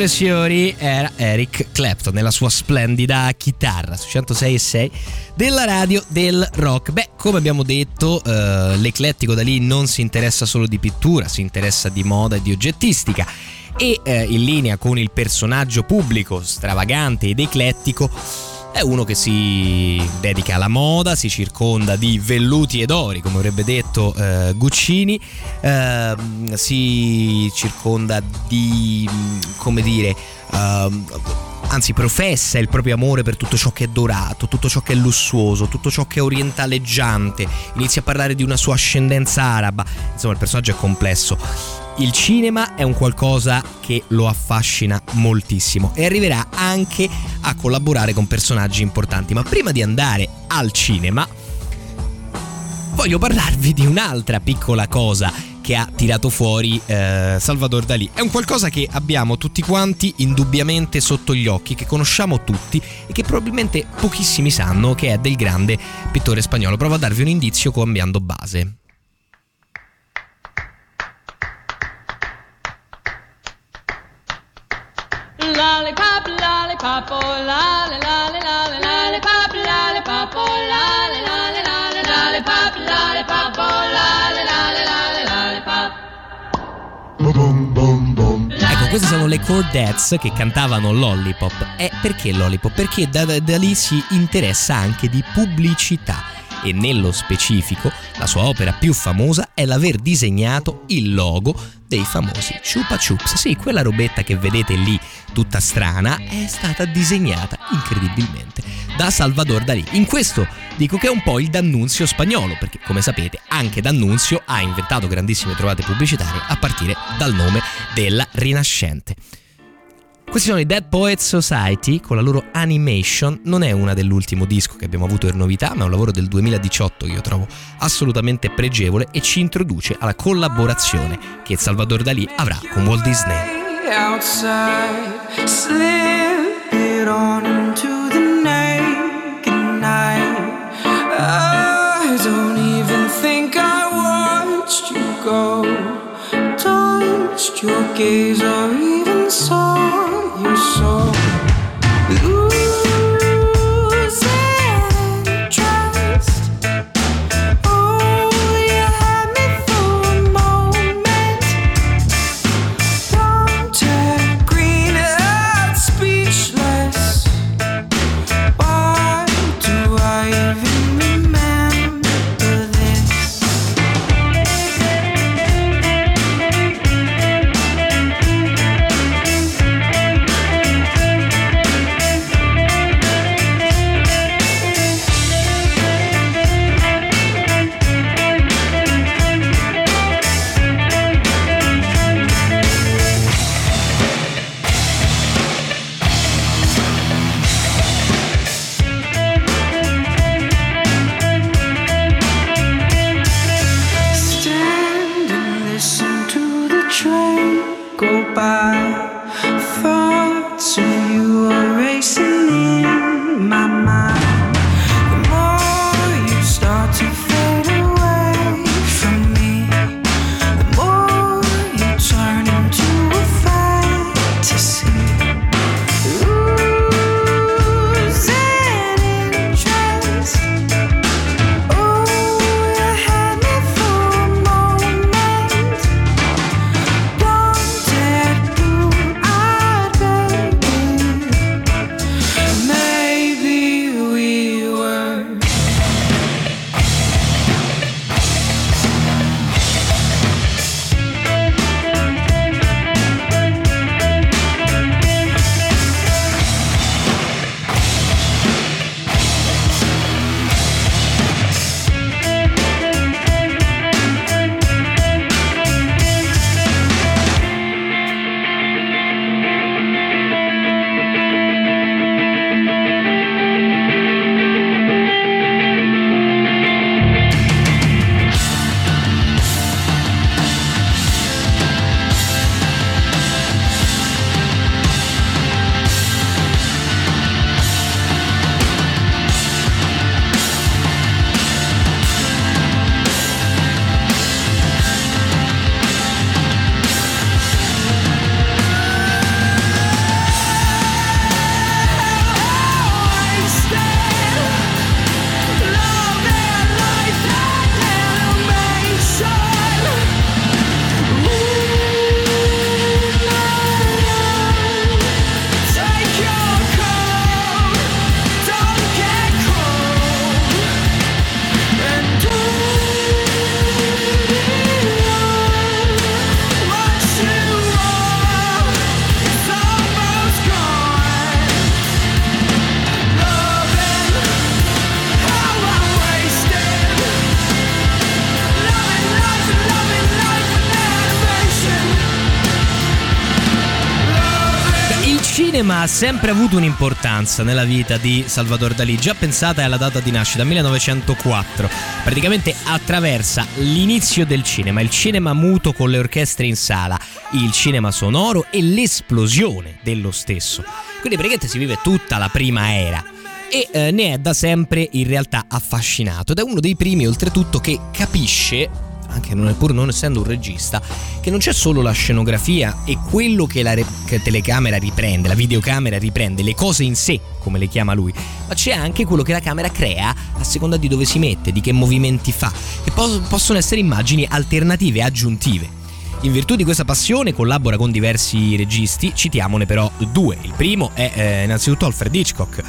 Signore e signori era Eric Clapton nella sua splendida chitarra su 106 e 6 della radio del rock. Beh, come abbiamo detto, eh, l'eclettico da lì non si interessa solo di pittura, si interessa di moda e di oggettistica e eh, in linea con il personaggio pubblico stravagante ed eclettico è uno che si dedica alla moda, si circonda di velluti ed ori, come avrebbe detto eh, Guccini, ehm, si circonda di, come dire, ehm, anzi professa il proprio amore per tutto ciò che è dorato, tutto ciò che è lussuoso, tutto ciò che è orientaleggiante, inizia a parlare di una sua ascendenza araba, insomma il personaggio è complesso. Il cinema è un qualcosa che lo affascina moltissimo e arriverà anche a collaborare con personaggi importanti, ma prima di andare al cinema voglio parlarvi di un'altra piccola cosa che ha tirato fuori eh, Salvador Dalì. È un qualcosa che abbiamo tutti quanti indubbiamente sotto gli occhi, che conosciamo tutti e che probabilmente pochissimi sanno che è del grande pittore spagnolo. Provo a darvi un indizio cambiando base. Lollipop, lollipop, oh lolly, lolly, lolly, lollipop, lollipop, oh lolly, lolly, lolly, lollipop, lollipop, oh lolly, lolly, lollipop. Ecco, queste sono le Chordettes che cantavano Lollipop. E perché Lollipop? Perché da, da lì si interessa anche di pubblicità e nello specifico la sua opera più famosa è l'aver disegnato il logo dei famosi Chupa Chups. Sì, quella robetta che vedete lì tutta strana è stata disegnata incredibilmente da Salvador Dalì. In questo dico che è un po' il D'Annunzio spagnolo, perché come sapete anche D'Annunzio ha inventato grandissime trovate pubblicitarie a partire dal nome della Rinascente. Questi sono i Dead Poets Society con la loro animation. Non è una dell'ultimo disco che abbiamo avuto in novità, ma è un lavoro del 2018 che io trovo assolutamente pregevole e ci introduce alla collaborazione che Salvador Dalì avrà con Walt Disney. your gaze, or even saw your sempre avuto un'importanza nella vita di Salvador Dalì, già pensata alla data di nascita, 1904. Praticamente attraversa l'inizio del cinema, il cinema muto con le orchestre in sala, il cinema sonoro e l'esplosione dello stesso. Quindi praticamente si vive tutta la prima era e eh, ne è da sempre in realtà affascinato ed è uno dei primi oltretutto che capisce anche non, pur non essendo un regista, che non c'è solo la scenografia e quello che la re- che telecamera riprende, la videocamera riprende, le cose in sé, come le chiama lui, ma c'è anche quello che la camera crea a seconda di dove si mette, di che movimenti fa, che pos- possono essere immagini alternative, aggiuntive. In virtù di questa passione collabora con diversi registi, citiamone però due. Il primo è eh, innanzitutto Alfred Hitchcock.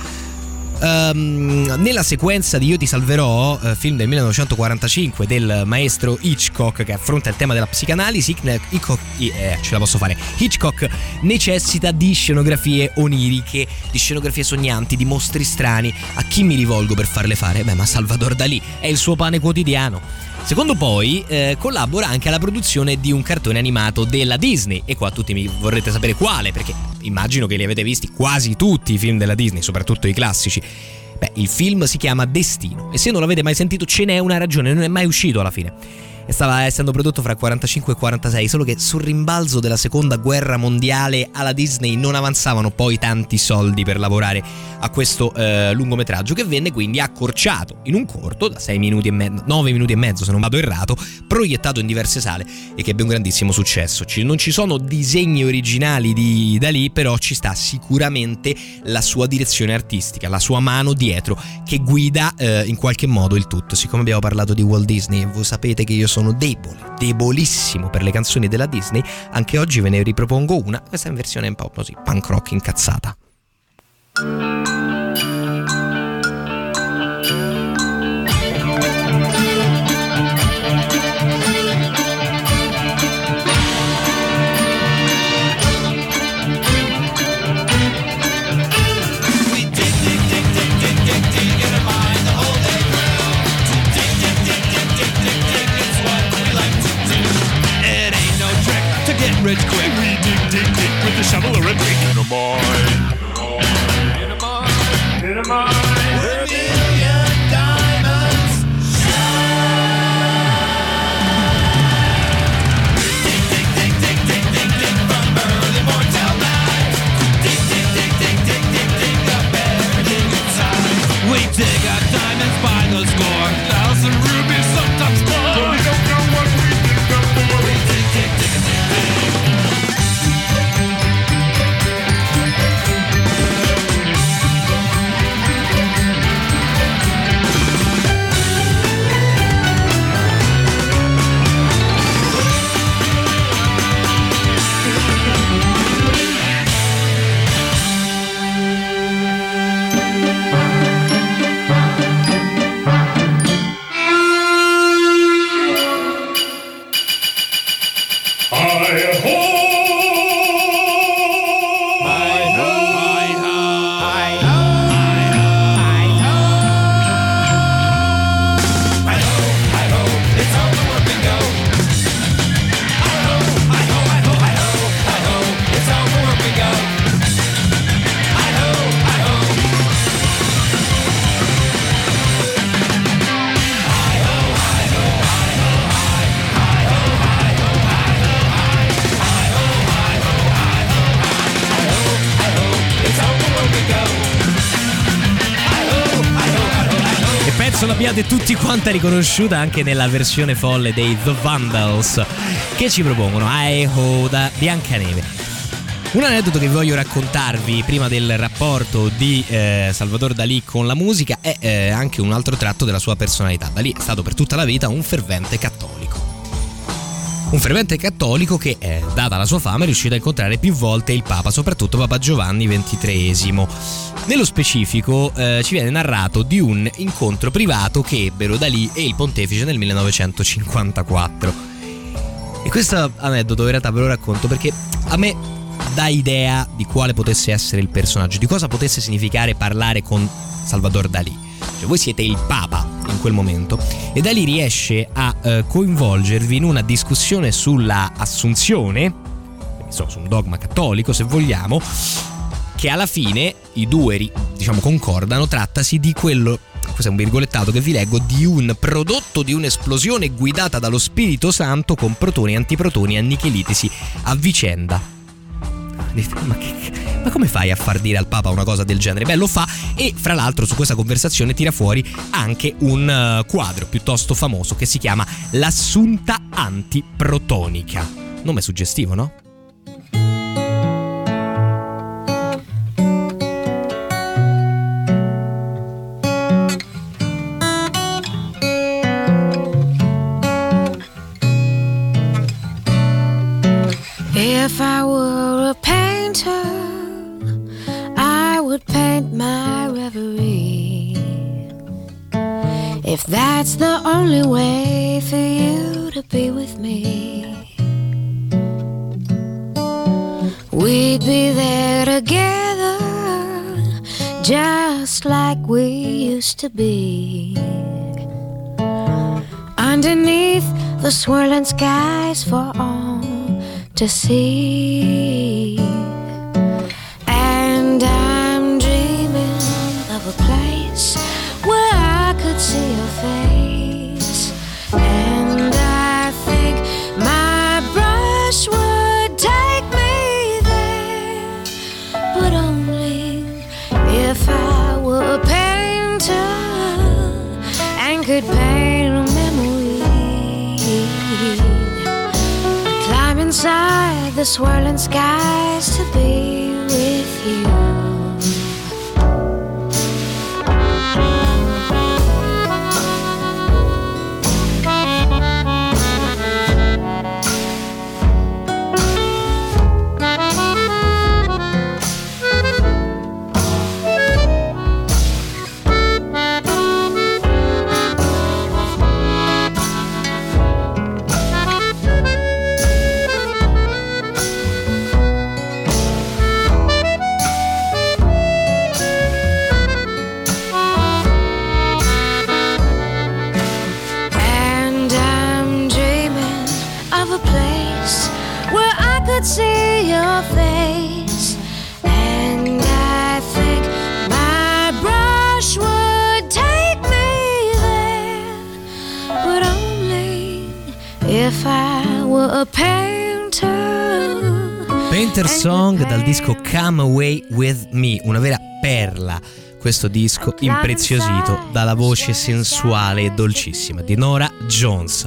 Ehm, nella sequenza di Io ti salverò, eh, film del 1945 del maestro Hitchcock che affronta il tema della psicanalisi, Hitchcock, eh, ce la posso fare. Hitchcock necessita di scenografie oniriche, di scenografie sognanti, di mostri strani. A chi mi rivolgo per farle fare? Beh, ma Salvador Dalì è il suo pane quotidiano. Secondo poi eh, collabora anche alla produzione di un cartone animato della Disney e qua tutti mi vorrete sapere quale perché immagino che li avete visti quasi tutti i film della Disney, soprattutto i classici. Beh, il film si chiama Destino e se non l'avete mai sentito ce n'è una ragione, non è mai uscito alla fine. E stava essendo prodotto fra 45 e 46, solo che sul rimbalzo della seconda guerra mondiale alla Disney non avanzavano poi tanti soldi per lavorare a questo eh, lungometraggio che venne quindi accorciato in un corto da 6 minuti e mezzo, 9 minuti e mezzo se non vado errato, proiettato in diverse sale e che ebbe un grandissimo successo. Ci- non ci sono disegni originali di Dalì, però ci sta sicuramente la sua direzione artistica, la sua mano dietro che guida eh, in qualche modo il tutto. Siccome abbiamo parlato di Walt Disney, voi sapete che io sono debole, debolissimo per le canzoni della Disney, anche oggi ve ne ripropongo una, questa in versione un po' così punk rock incazzata. Dig, dig, with the shovel or a pick. In 90 riconosciuta anche nella versione folle dei The Vandals che ci propongono Ae Ho da Biancaneve. Un aneddoto che voglio raccontarvi prima del rapporto di eh, Salvador Dalì con la musica è eh, anche un altro tratto della sua personalità. Dalì è stato per tutta la vita un fervente cattolico. Un fervente cattolico che, eh, data la sua fama, è riuscito a incontrare più volte il Papa, soprattutto Papa Giovanni XXIII. Nello specifico eh, ci viene narrato di un incontro privato che ebbero Dalì e il pontefice nel 1954. E questo aneddoto in realtà ve lo racconto perché a me dà idea di quale potesse essere il personaggio, di cosa potesse significare parlare con Salvador Dalì. Cioè, voi siete il Papa in quel momento e Dalì riesce a eh, coinvolgervi in una discussione sulla assunzione, insomma, su un dogma cattolico se vogliamo, che alla fine i due diciamo concordano, trattasi di quello questo è un virgolettato che vi leggo, di un prodotto di un'esplosione guidata dallo Spirito Santo con protoni e antiprotoni annichilitisi a vicenda. Ma, che- ma come fai a far dire al Papa una cosa del genere? Beh, lo fa e fra l'altro su questa conversazione tira fuori anche un eh, quadro piuttosto famoso che si chiama L'assunta antiprotonica. Nome suggestivo, no? If I were a painter, I would paint my reverie. If that's the only way for you to be with me, we'd be there together, just like we used to be. Underneath the swirling skies for all to see. The swirling skies to be with you. Painter Song dal disco Come Away With Me, una vera perla. Questo disco impreziosito dalla voce sensuale e dolcissima di Nora Jones.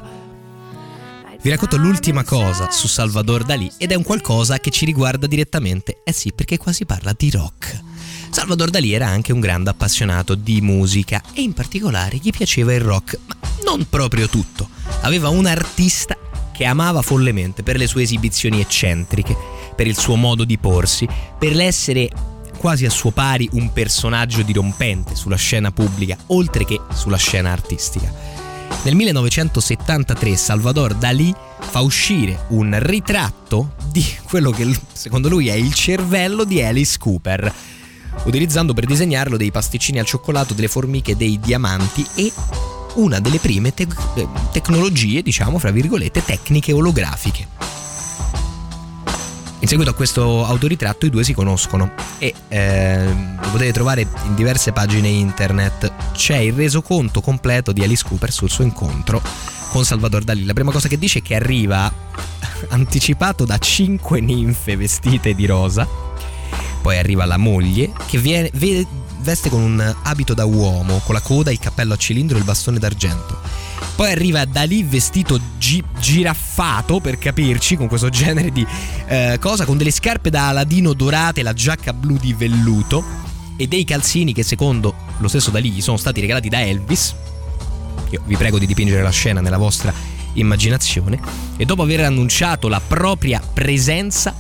Vi racconto l'ultima cosa su Salvador Dalì ed è un qualcosa che ci riguarda direttamente. Eh sì, perché qua si parla di rock. Salvador Dalì era anche un grande appassionato di musica e in particolare gli piaceva il rock, ma non proprio tutto. Aveva un artista che amava follemente per le sue esibizioni eccentriche, per il suo modo di porsi, per l'essere quasi a suo pari un personaggio dirompente sulla scena pubblica, oltre che sulla scena artistica. Nel 1973 Salvador Dalì fa uscire un ritratto di quello che secondo lui è il cervello di Alice Cooper, utilizzando per disegnarlo dei pasticcini al cioccolato, delle formiche, dei diamanti e una delle prime eh, tecnologie, diciamo, fra virgolette, tecniche olografiche. In seguito a questo autoritratto i due si conoscono e ehm, lo potete trovare in diverse pagine internet. C'è il resoconto completo di Alice Cooper sul suo incontro con Salvador Dalì. La prima cosa che dice è che arriva anticipato da cinque ninfe vestite di rosa. Poi arriva la moglie che viene- ve- veste con un abito da uomo, con la coda, il cappello a cilindro e il bastone d'argento. Poi arriva Dalì vestito gi- giraffato, per capirci, con questo genere di eh, cosa, con delle scarpe da Aladino dorate, la giacca blu di velluto e dei calzini che secondo lo stesso Dalì gli sono stati regalati da Elvis. Io vi prego di dipingere la scena nella vostra immaginazione. E dopo aver annunciato la propria presenza,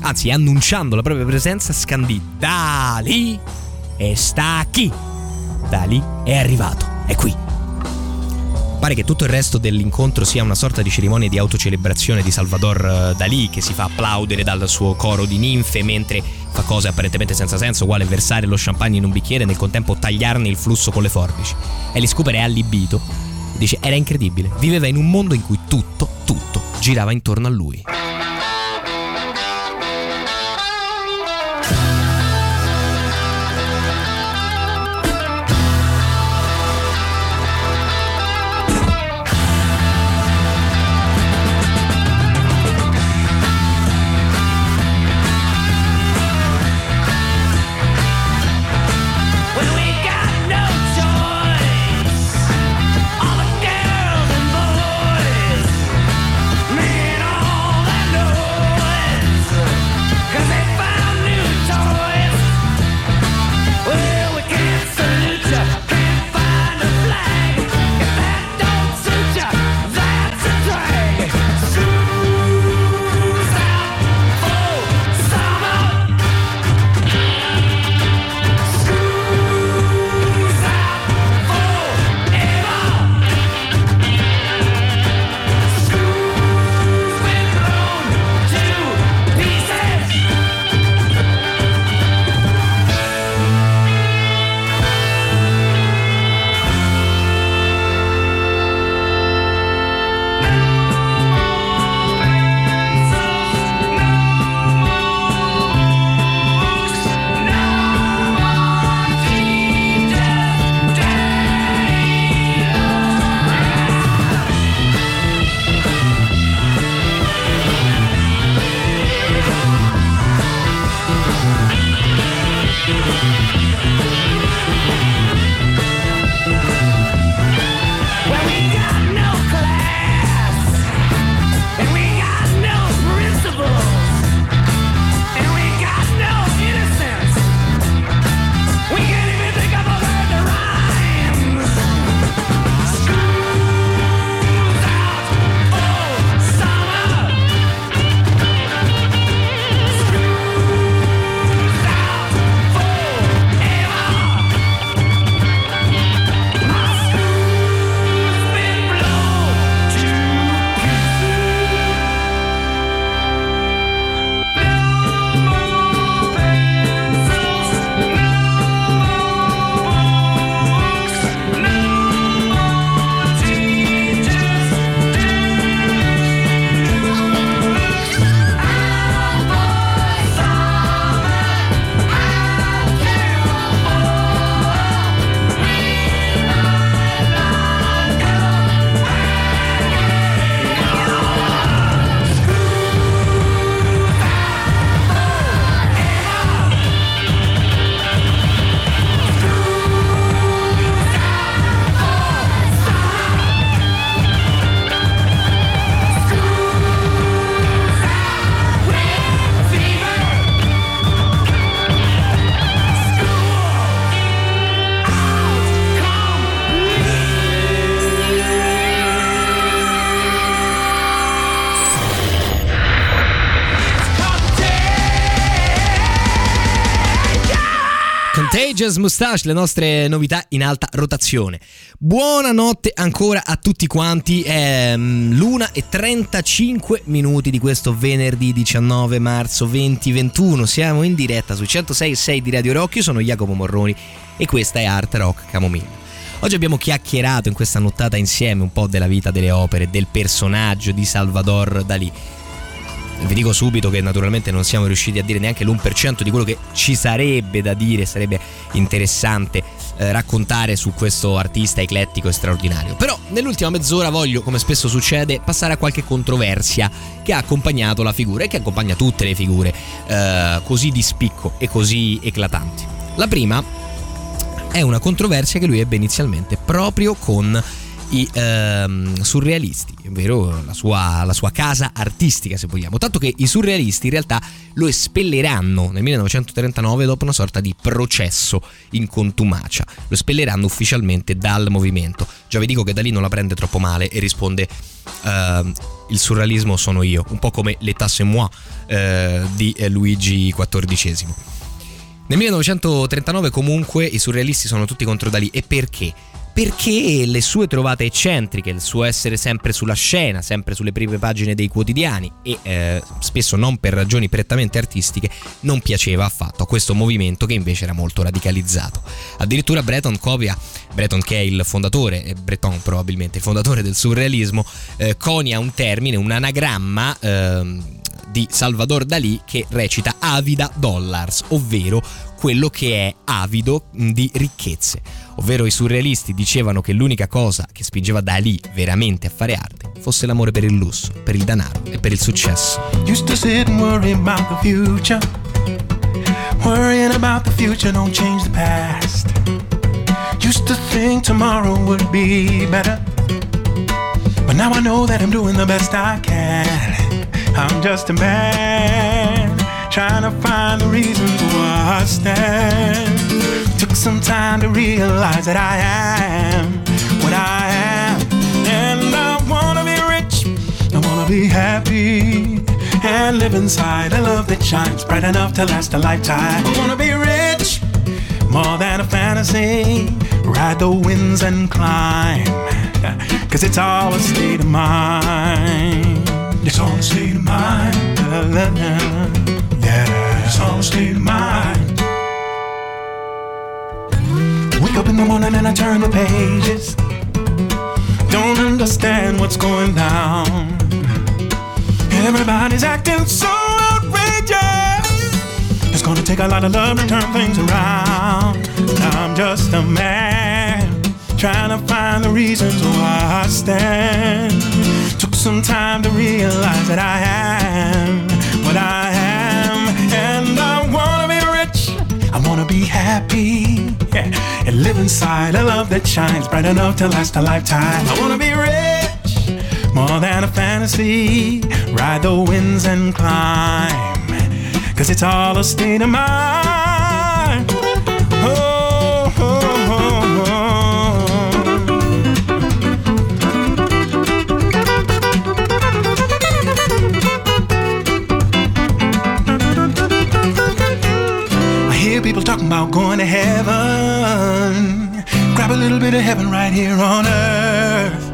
anzi annunciando la propria presenza, scandì Dalì e sta chi? Dalì è arrivato, è qui. Pare che tutto il resto dell'incontro sia una sorta di cerimonia di autocelebrazione di Salvador eh, Dalì che si fa applaudere dal suo coro di ninfe mentre fa cose apparentemente senza senso, uguale versare lo champagne in un bicchiere e nel contempo tagliarne il flusso con le forbici. Alice Cooper è allibito. Dice, era incredibile, viveva in un mondo in cui tutto, tutto girava intorno a lui. Contagious Mustache, le nostre novità in alta rotazione. Buonanotte ancora a tutti quanti. È mm, l'una e 35 minuti di questo venerdì 19 marzo 2021. Siamo in diretta sui 106.6 di Radio Rock. Io sono Jacopo Morroni e questa è Art Rock Camomilla. Oggi abbiamo chiacchierato in questa nottata insieme un po' della vita delle opere, del personaggio di Salvador Dalì. Vi dico subito che naturalmente non siamo riusciti a dire neanche l'1% di quello che ci sarebbe da dire, sarebbe interessante eh, raccontare su questo artista eclettico e straordinario. Però nell'ultima mezz'ora voglio, come spesso succede, passare a qualche controversia che ha accompagnato la figura e che accompagna tutte le figure eh, così di spicco e così eclatanti. La prima è una controversia che lui ebbe inizialmente proprio con i ehm, surrealisti, ovvero la sua, la sua casa artistica se vogliamo, tanto che i surrealisti in realtà lo espelleranno nel 1939 dopo una sorta di processo in contumacia, lo espelleranno ufficialmente dal movimento. Già vi dico che Dalì non la prende troppo male e risponde ehm, il surrealismo sono io, un po' come l'État c'est moi eh, di eh, Luigi XIV. Nel 1939 comunque i surrealisti sono tutti contro Dalì e perché? Perché le sue trovate eccentriche, il suo essere sempre sulla scena, sempre sulle prime pagine dei quotidiani e eh, spesso non per ragioni prettamente artistiche, non piaceva affatto a questo movimento che invece era molto radicalizzato. Addirittura Breton copia, Breton che è il fondatore, eh, Breton probabilmente, il fondatore del surrealismo, eh, conia un termine, un anagramma ehm, di Salvador Dalì che recita avida dollars, ovvero quello che è avido di ricchezze. Ovvero i surrealisti dicevano che l'unica cosa che spingeva Dalì veramente a fare arte fosse l'amore per il lusso, per il denaro e per il successo. Used to sit and worry about the future. Worrying about the future don't change the past. Used to think tomorrow would be better. But now I know that I'm doing the best I can. I'm just a man trying to find the reasons why I stand. Took some time to realize that I am what I am. And I wanna be rich, I wanna be happy. And live inside a love that shines bright enough to last a lifetime. I wanna be rich, more than a fantasy. Ride the winds and climb, cause it's all a state of mind. It's all a state of mind. Yeah, it's all a state of mind. Up in the morning and I turn the pages. Don't understand what's going down. Everybody's acting so outrageous. It's gonna take a lot of love to turn things around. I'm just a man trying to find the reasons why I stand. Took some time to realize that I am what I am, wanna be happy yeah, and live inside a love that shines bright enough to last a lifetime. I wanna be rich, more than a fantasy. Ride the winds and climb, cause it's all a state of mind. About going to heaven. Grab a little bit of heaven right here on earth.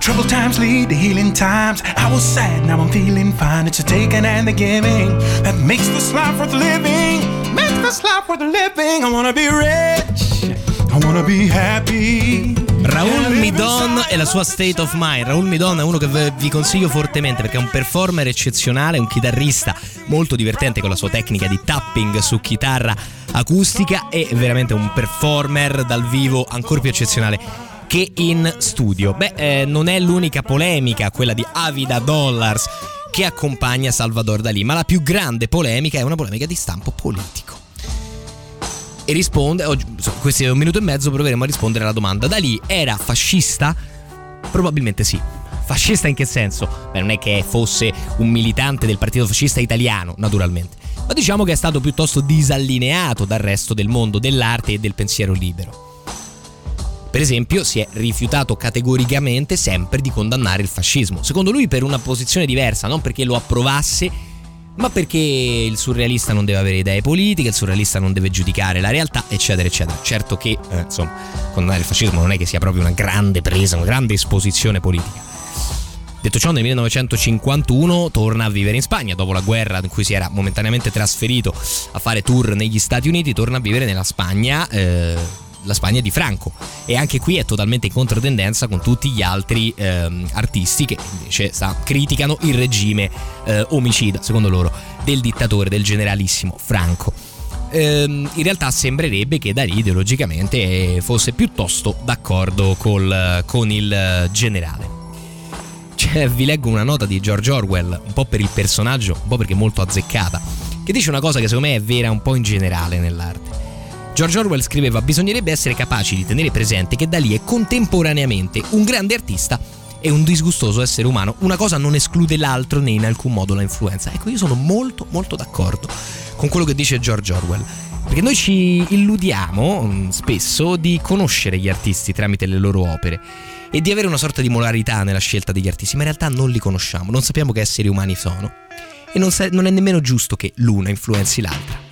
Troubled times lead to healing times. I was sad, now I'm feeling fine. It's a taking and the giving that makes this life worth living. Makes this life worth living. I wanna be rich. I wanna be happy. Raul Midon e la sua State of Mind. Raul Midon è uno che vi consiglio fortemente perché è un performer eccezionale, un chitarrista molto divertente con la sua tecnica di tapping su chitarra acustica e veramente un performer dal vivo ancora più eccezionale che in studio. Beh, eh, non è l'unica polemica, quella di Avida Dollars, che accompagna Salvador Dalì, ma la più grande polemica è una polemica di stampo politico. E risponde, oggi, insomma, questi un minuto e mezzo proveremo a rispondere alla domanda. Dalì era fascista? Probabilmente sì. Fascista in che senso? Beh, non è che fosse un militante del partito fascista italiano, naturalmente. Ma diciamo che è stato piuttosto disallineato dal resto del mondo dell'arte e del pensiero libero. Per esempio, si è rifiutato categoricamente sempre di condannare il fascismo. Secondo lui per una posizione diversa, non perché lo approvasse, ma perché il surrealista non deve avere idee politiche, il surrealista non deve giudicare la realtà, eccetera, eccetera. Certo che, eh, insomma, condannare il fascismo non è che sia proprio una grande presa, una grande esposizione politica. Detto ciò, nel 1951 torna a vivere in Spagna, dopo la guerra in cui si era momentaneamente trasferito a fare tour negli Stati Uniti, torna a vivere nella Spagna. Eh, la Spagna di Franco e anche qui è totalmente in controtendenza con tutti gli altri ehm, artisti che invece sta, criticano il regime eh, omicida, secondo loro, del dittatore, del generalissimo Franco. Ehm, in realtà sembrerebbe che Dalì ideologicamente fosse piuttosto d'accordo col, con il generale. Cioè, vi leggo una nota di George Orwell, un po' per il personaggio, un po' perché molto azzeccata, che dice una cosa che secondo me è vera un po' in generale nell'arte. George Orwell scriveva bisognerebbe essere capaci di tenere presente che Dalì è contemporaneamente un grande artista e un disgustoso essere umano. Una cosa non esclude l'altro né in alcun modo la influenza. Ecco, io sono molto molto d'accordo con quello che dice George Orwell. Perché noi ci illudiamo mm, spesso di conoscere gli artisti tramite le loro opere e di avere una sorta di moralità nella scelta degli artisti, ma in realtà non li conosciamo, non sappiamo che esseri umani sono. E non, sa- non è nemmeno giusto che l'una influenzi l'altra.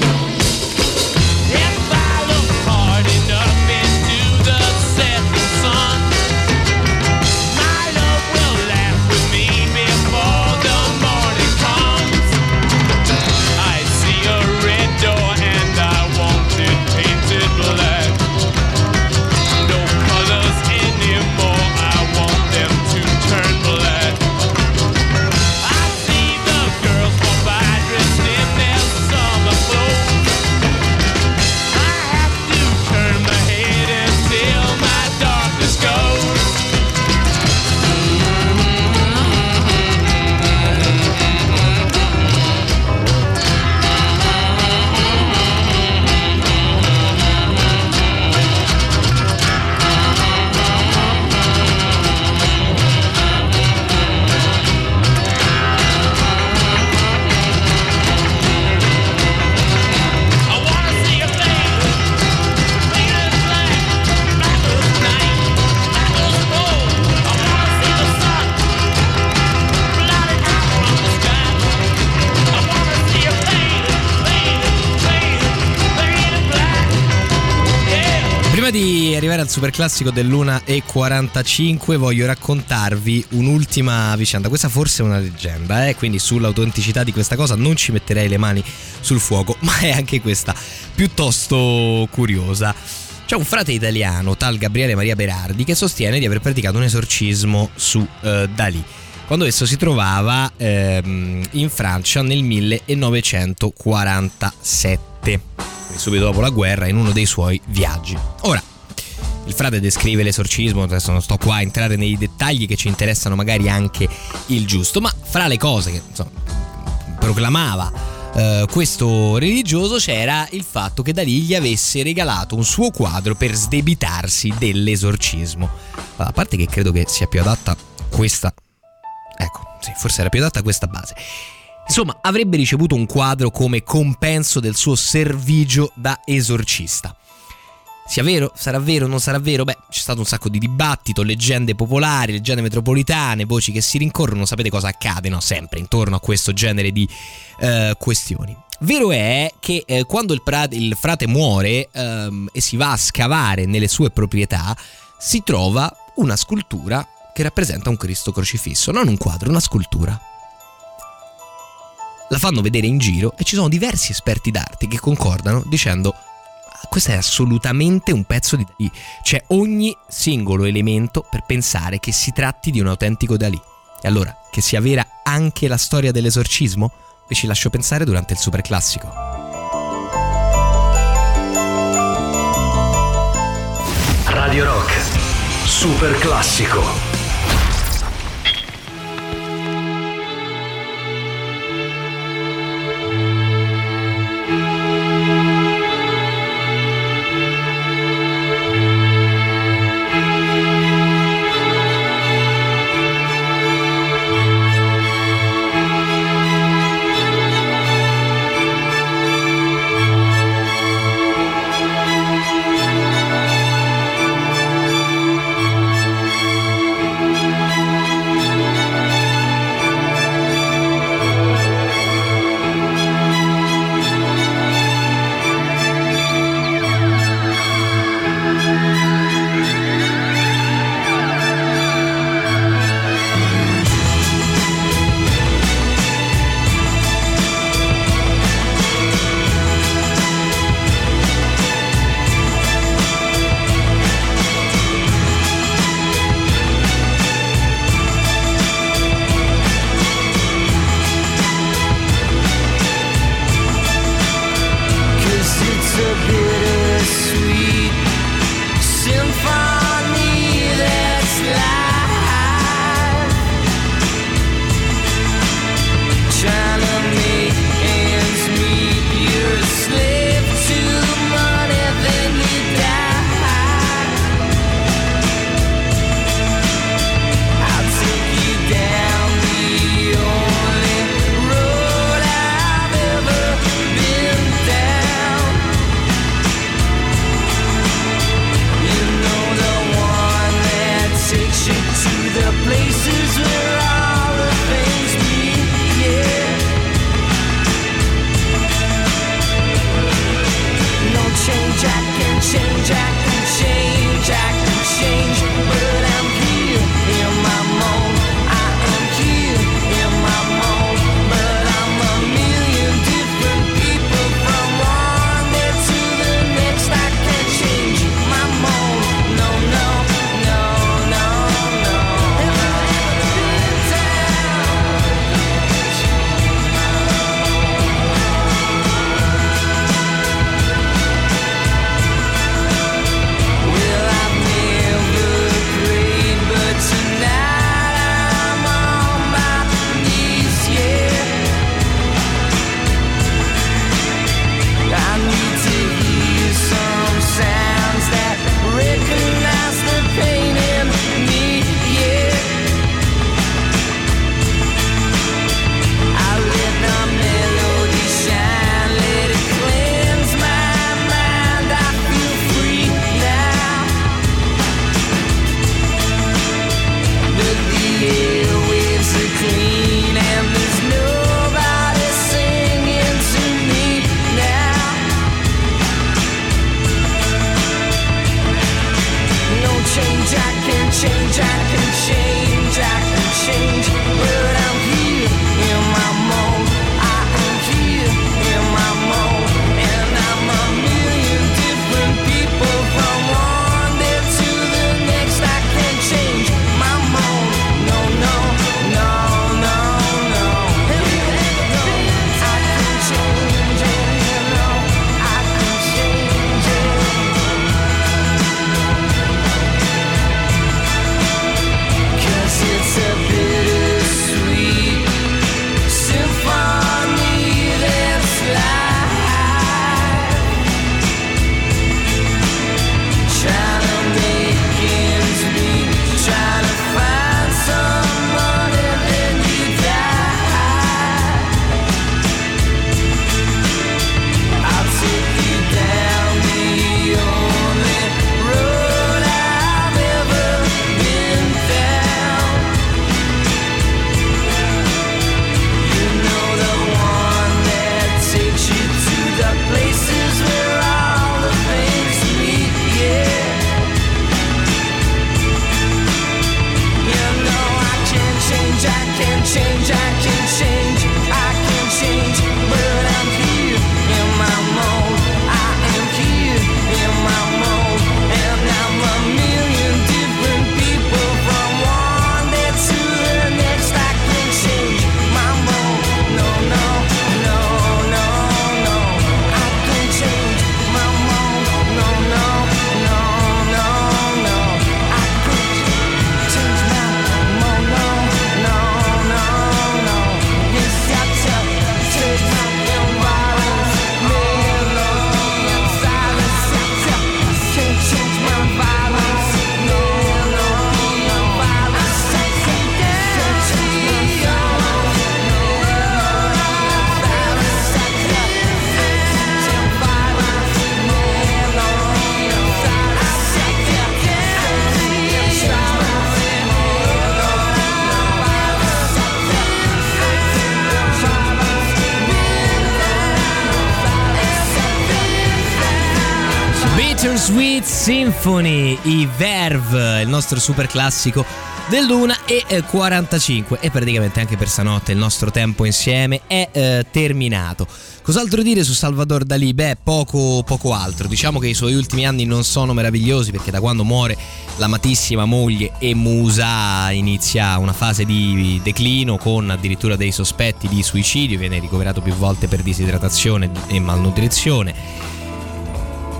Arrivare al superclassico dell'1.45 voglio raccontarvi un'ultima vicenda. Questa forse è una leggenda, eh? quindi sull'autenticità di questa cosa non ci metterei le mani sul fuoco, ma è anche questa piuttosto curiosa. C'è un frate italiano, tal Gabriele Maria Berardi, che sostiene di aver praticato un esorcismo su eh, Dalì quando esso si trovava ehm, in Francia nel 1947, quindi subito dopo la guerra, in uno dei suoi viaggi. Ora, il frate descrive l'esorcismo, adesso non sto qua a entrare nei dettagli che ci interessano magari anche il giusto, ma fra le cose che insomma, proclamava eh, questo religioso c'era il fatto che Dalì gli avesse regalato un suo quadro per sdebitarsi dell'esorcismo. A parte che credo che sia più adatta questa Ecco, sì, forse era più adatta questa base. Insomma, avrebbe ricevuto un quadro come compenso del suo servigio da esorcista. Sia vero, sarà vero, non sarà vero? Beh, c'è stato un sacco di dibattito, leggende popolari, leggende metropolitane, voci che si rincorrono, sapete cosa accade, no? Sempre intorno a questo genere di eh, questioni. Vero è che eh, quando il, prate- il frate muore ehm, e si va a scavare nelle sue proprietà, si trova una scultura che rappresenta un Cristo crocifisso, non un quadro, una scultura. La fanno vedere in giro e ci sono diversi esperti d'arte che concordano dicendo "Ah, questo è assolutamente un pezzo di Dalì. C'è ogni singolo elemento per pensare che si tratti di un autentico Dalì. E allora, che sia vera anche la storia dell'esorcismo? Vi ci lascio pensare durante il super classico. Radio Rock. Super Symphony, i Verve, il nostro super classico dell'1 e eh, 45 e praticamente anche per stanotte il nostro tempo insieme è eh, terminato. Cos'altro dire su Salvador Dalì? Beh, poco, poco altro. Diciamo che i suoi ultimi anni non sono meravigliosi perché da quando muore l'amatissima moglie e musa inizia una fase di declino con addirittura dei sospetti di suicidio, viene ricoverato più volte per disidratazione e malnutrizione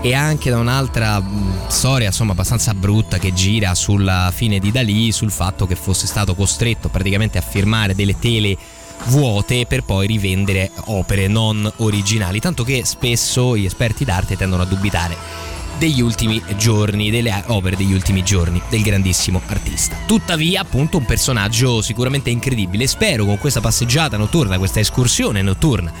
e anche da un'altra mh, storia insomma abbastanza brutta che gira sulla fine di Dalì sul fatto che fosse stato costretto praticamente a firmare delle tele vuote per poi rivendere opere non originali tanto che spesso gli esperti d'arte tendono a dubitare degli ultimi giorni, delle opere degli ultimi giorni del grandissimo artista. Tuttavia, appunto, un personaggio sicuramente incredibile. Spero con questa passeggiata notturna, questa escursione notturna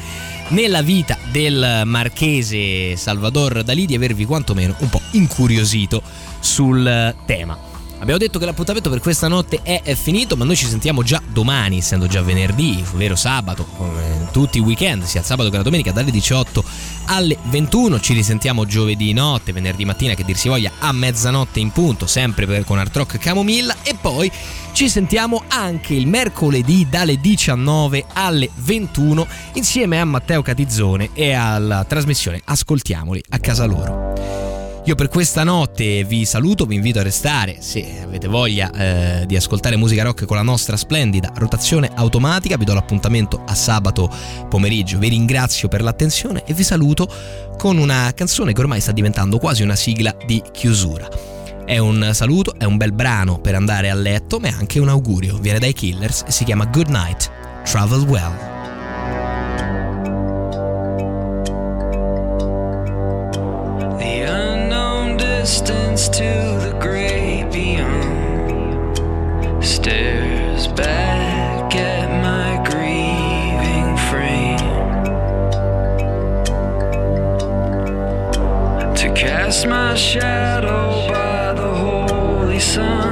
nella vita del marchese Salvador Dalì di avervi quantomeno un po' incuriosito sul tema. Abbiamo detto che l'appuntamento per questa notte è, finito, ma noi ci sentiamo già domani, essendo già venerdì, ovvero sabato, come tutti i weekend, sia il sabato che la domenica, dalle 18 alle 21. Ci risentiamo giovedì notte, venerdì mattina, che dir si voglia, a mezzanotte in punto, sempre per, con Art Rock Camomilla. E poi ci sentiamo anche il mercoledì dalle 19 alle 21 insieme a Matteo Catizzone e alla trasmissione Ascoltiamoli a casa loro. Io per questa notte vi saluto, vi invito a restare se avete voglia eh, di ascoltare musica rock con la nostra splendida rotazione automatica. Vi do l'appuntamento a sabato pomeriggio. Vi ringrazio per l'attenzione e vi saluto con una canzone che ormai sta diventando quasi una sigla di chiusura. È un saluto, è un bel brano per andare a letto, ma è anche un augurio. Viene dai Killers e si chiama Good Night, Travel Well. To the great beyond stares back at my grieving frame to cast my shadow by the holy sun.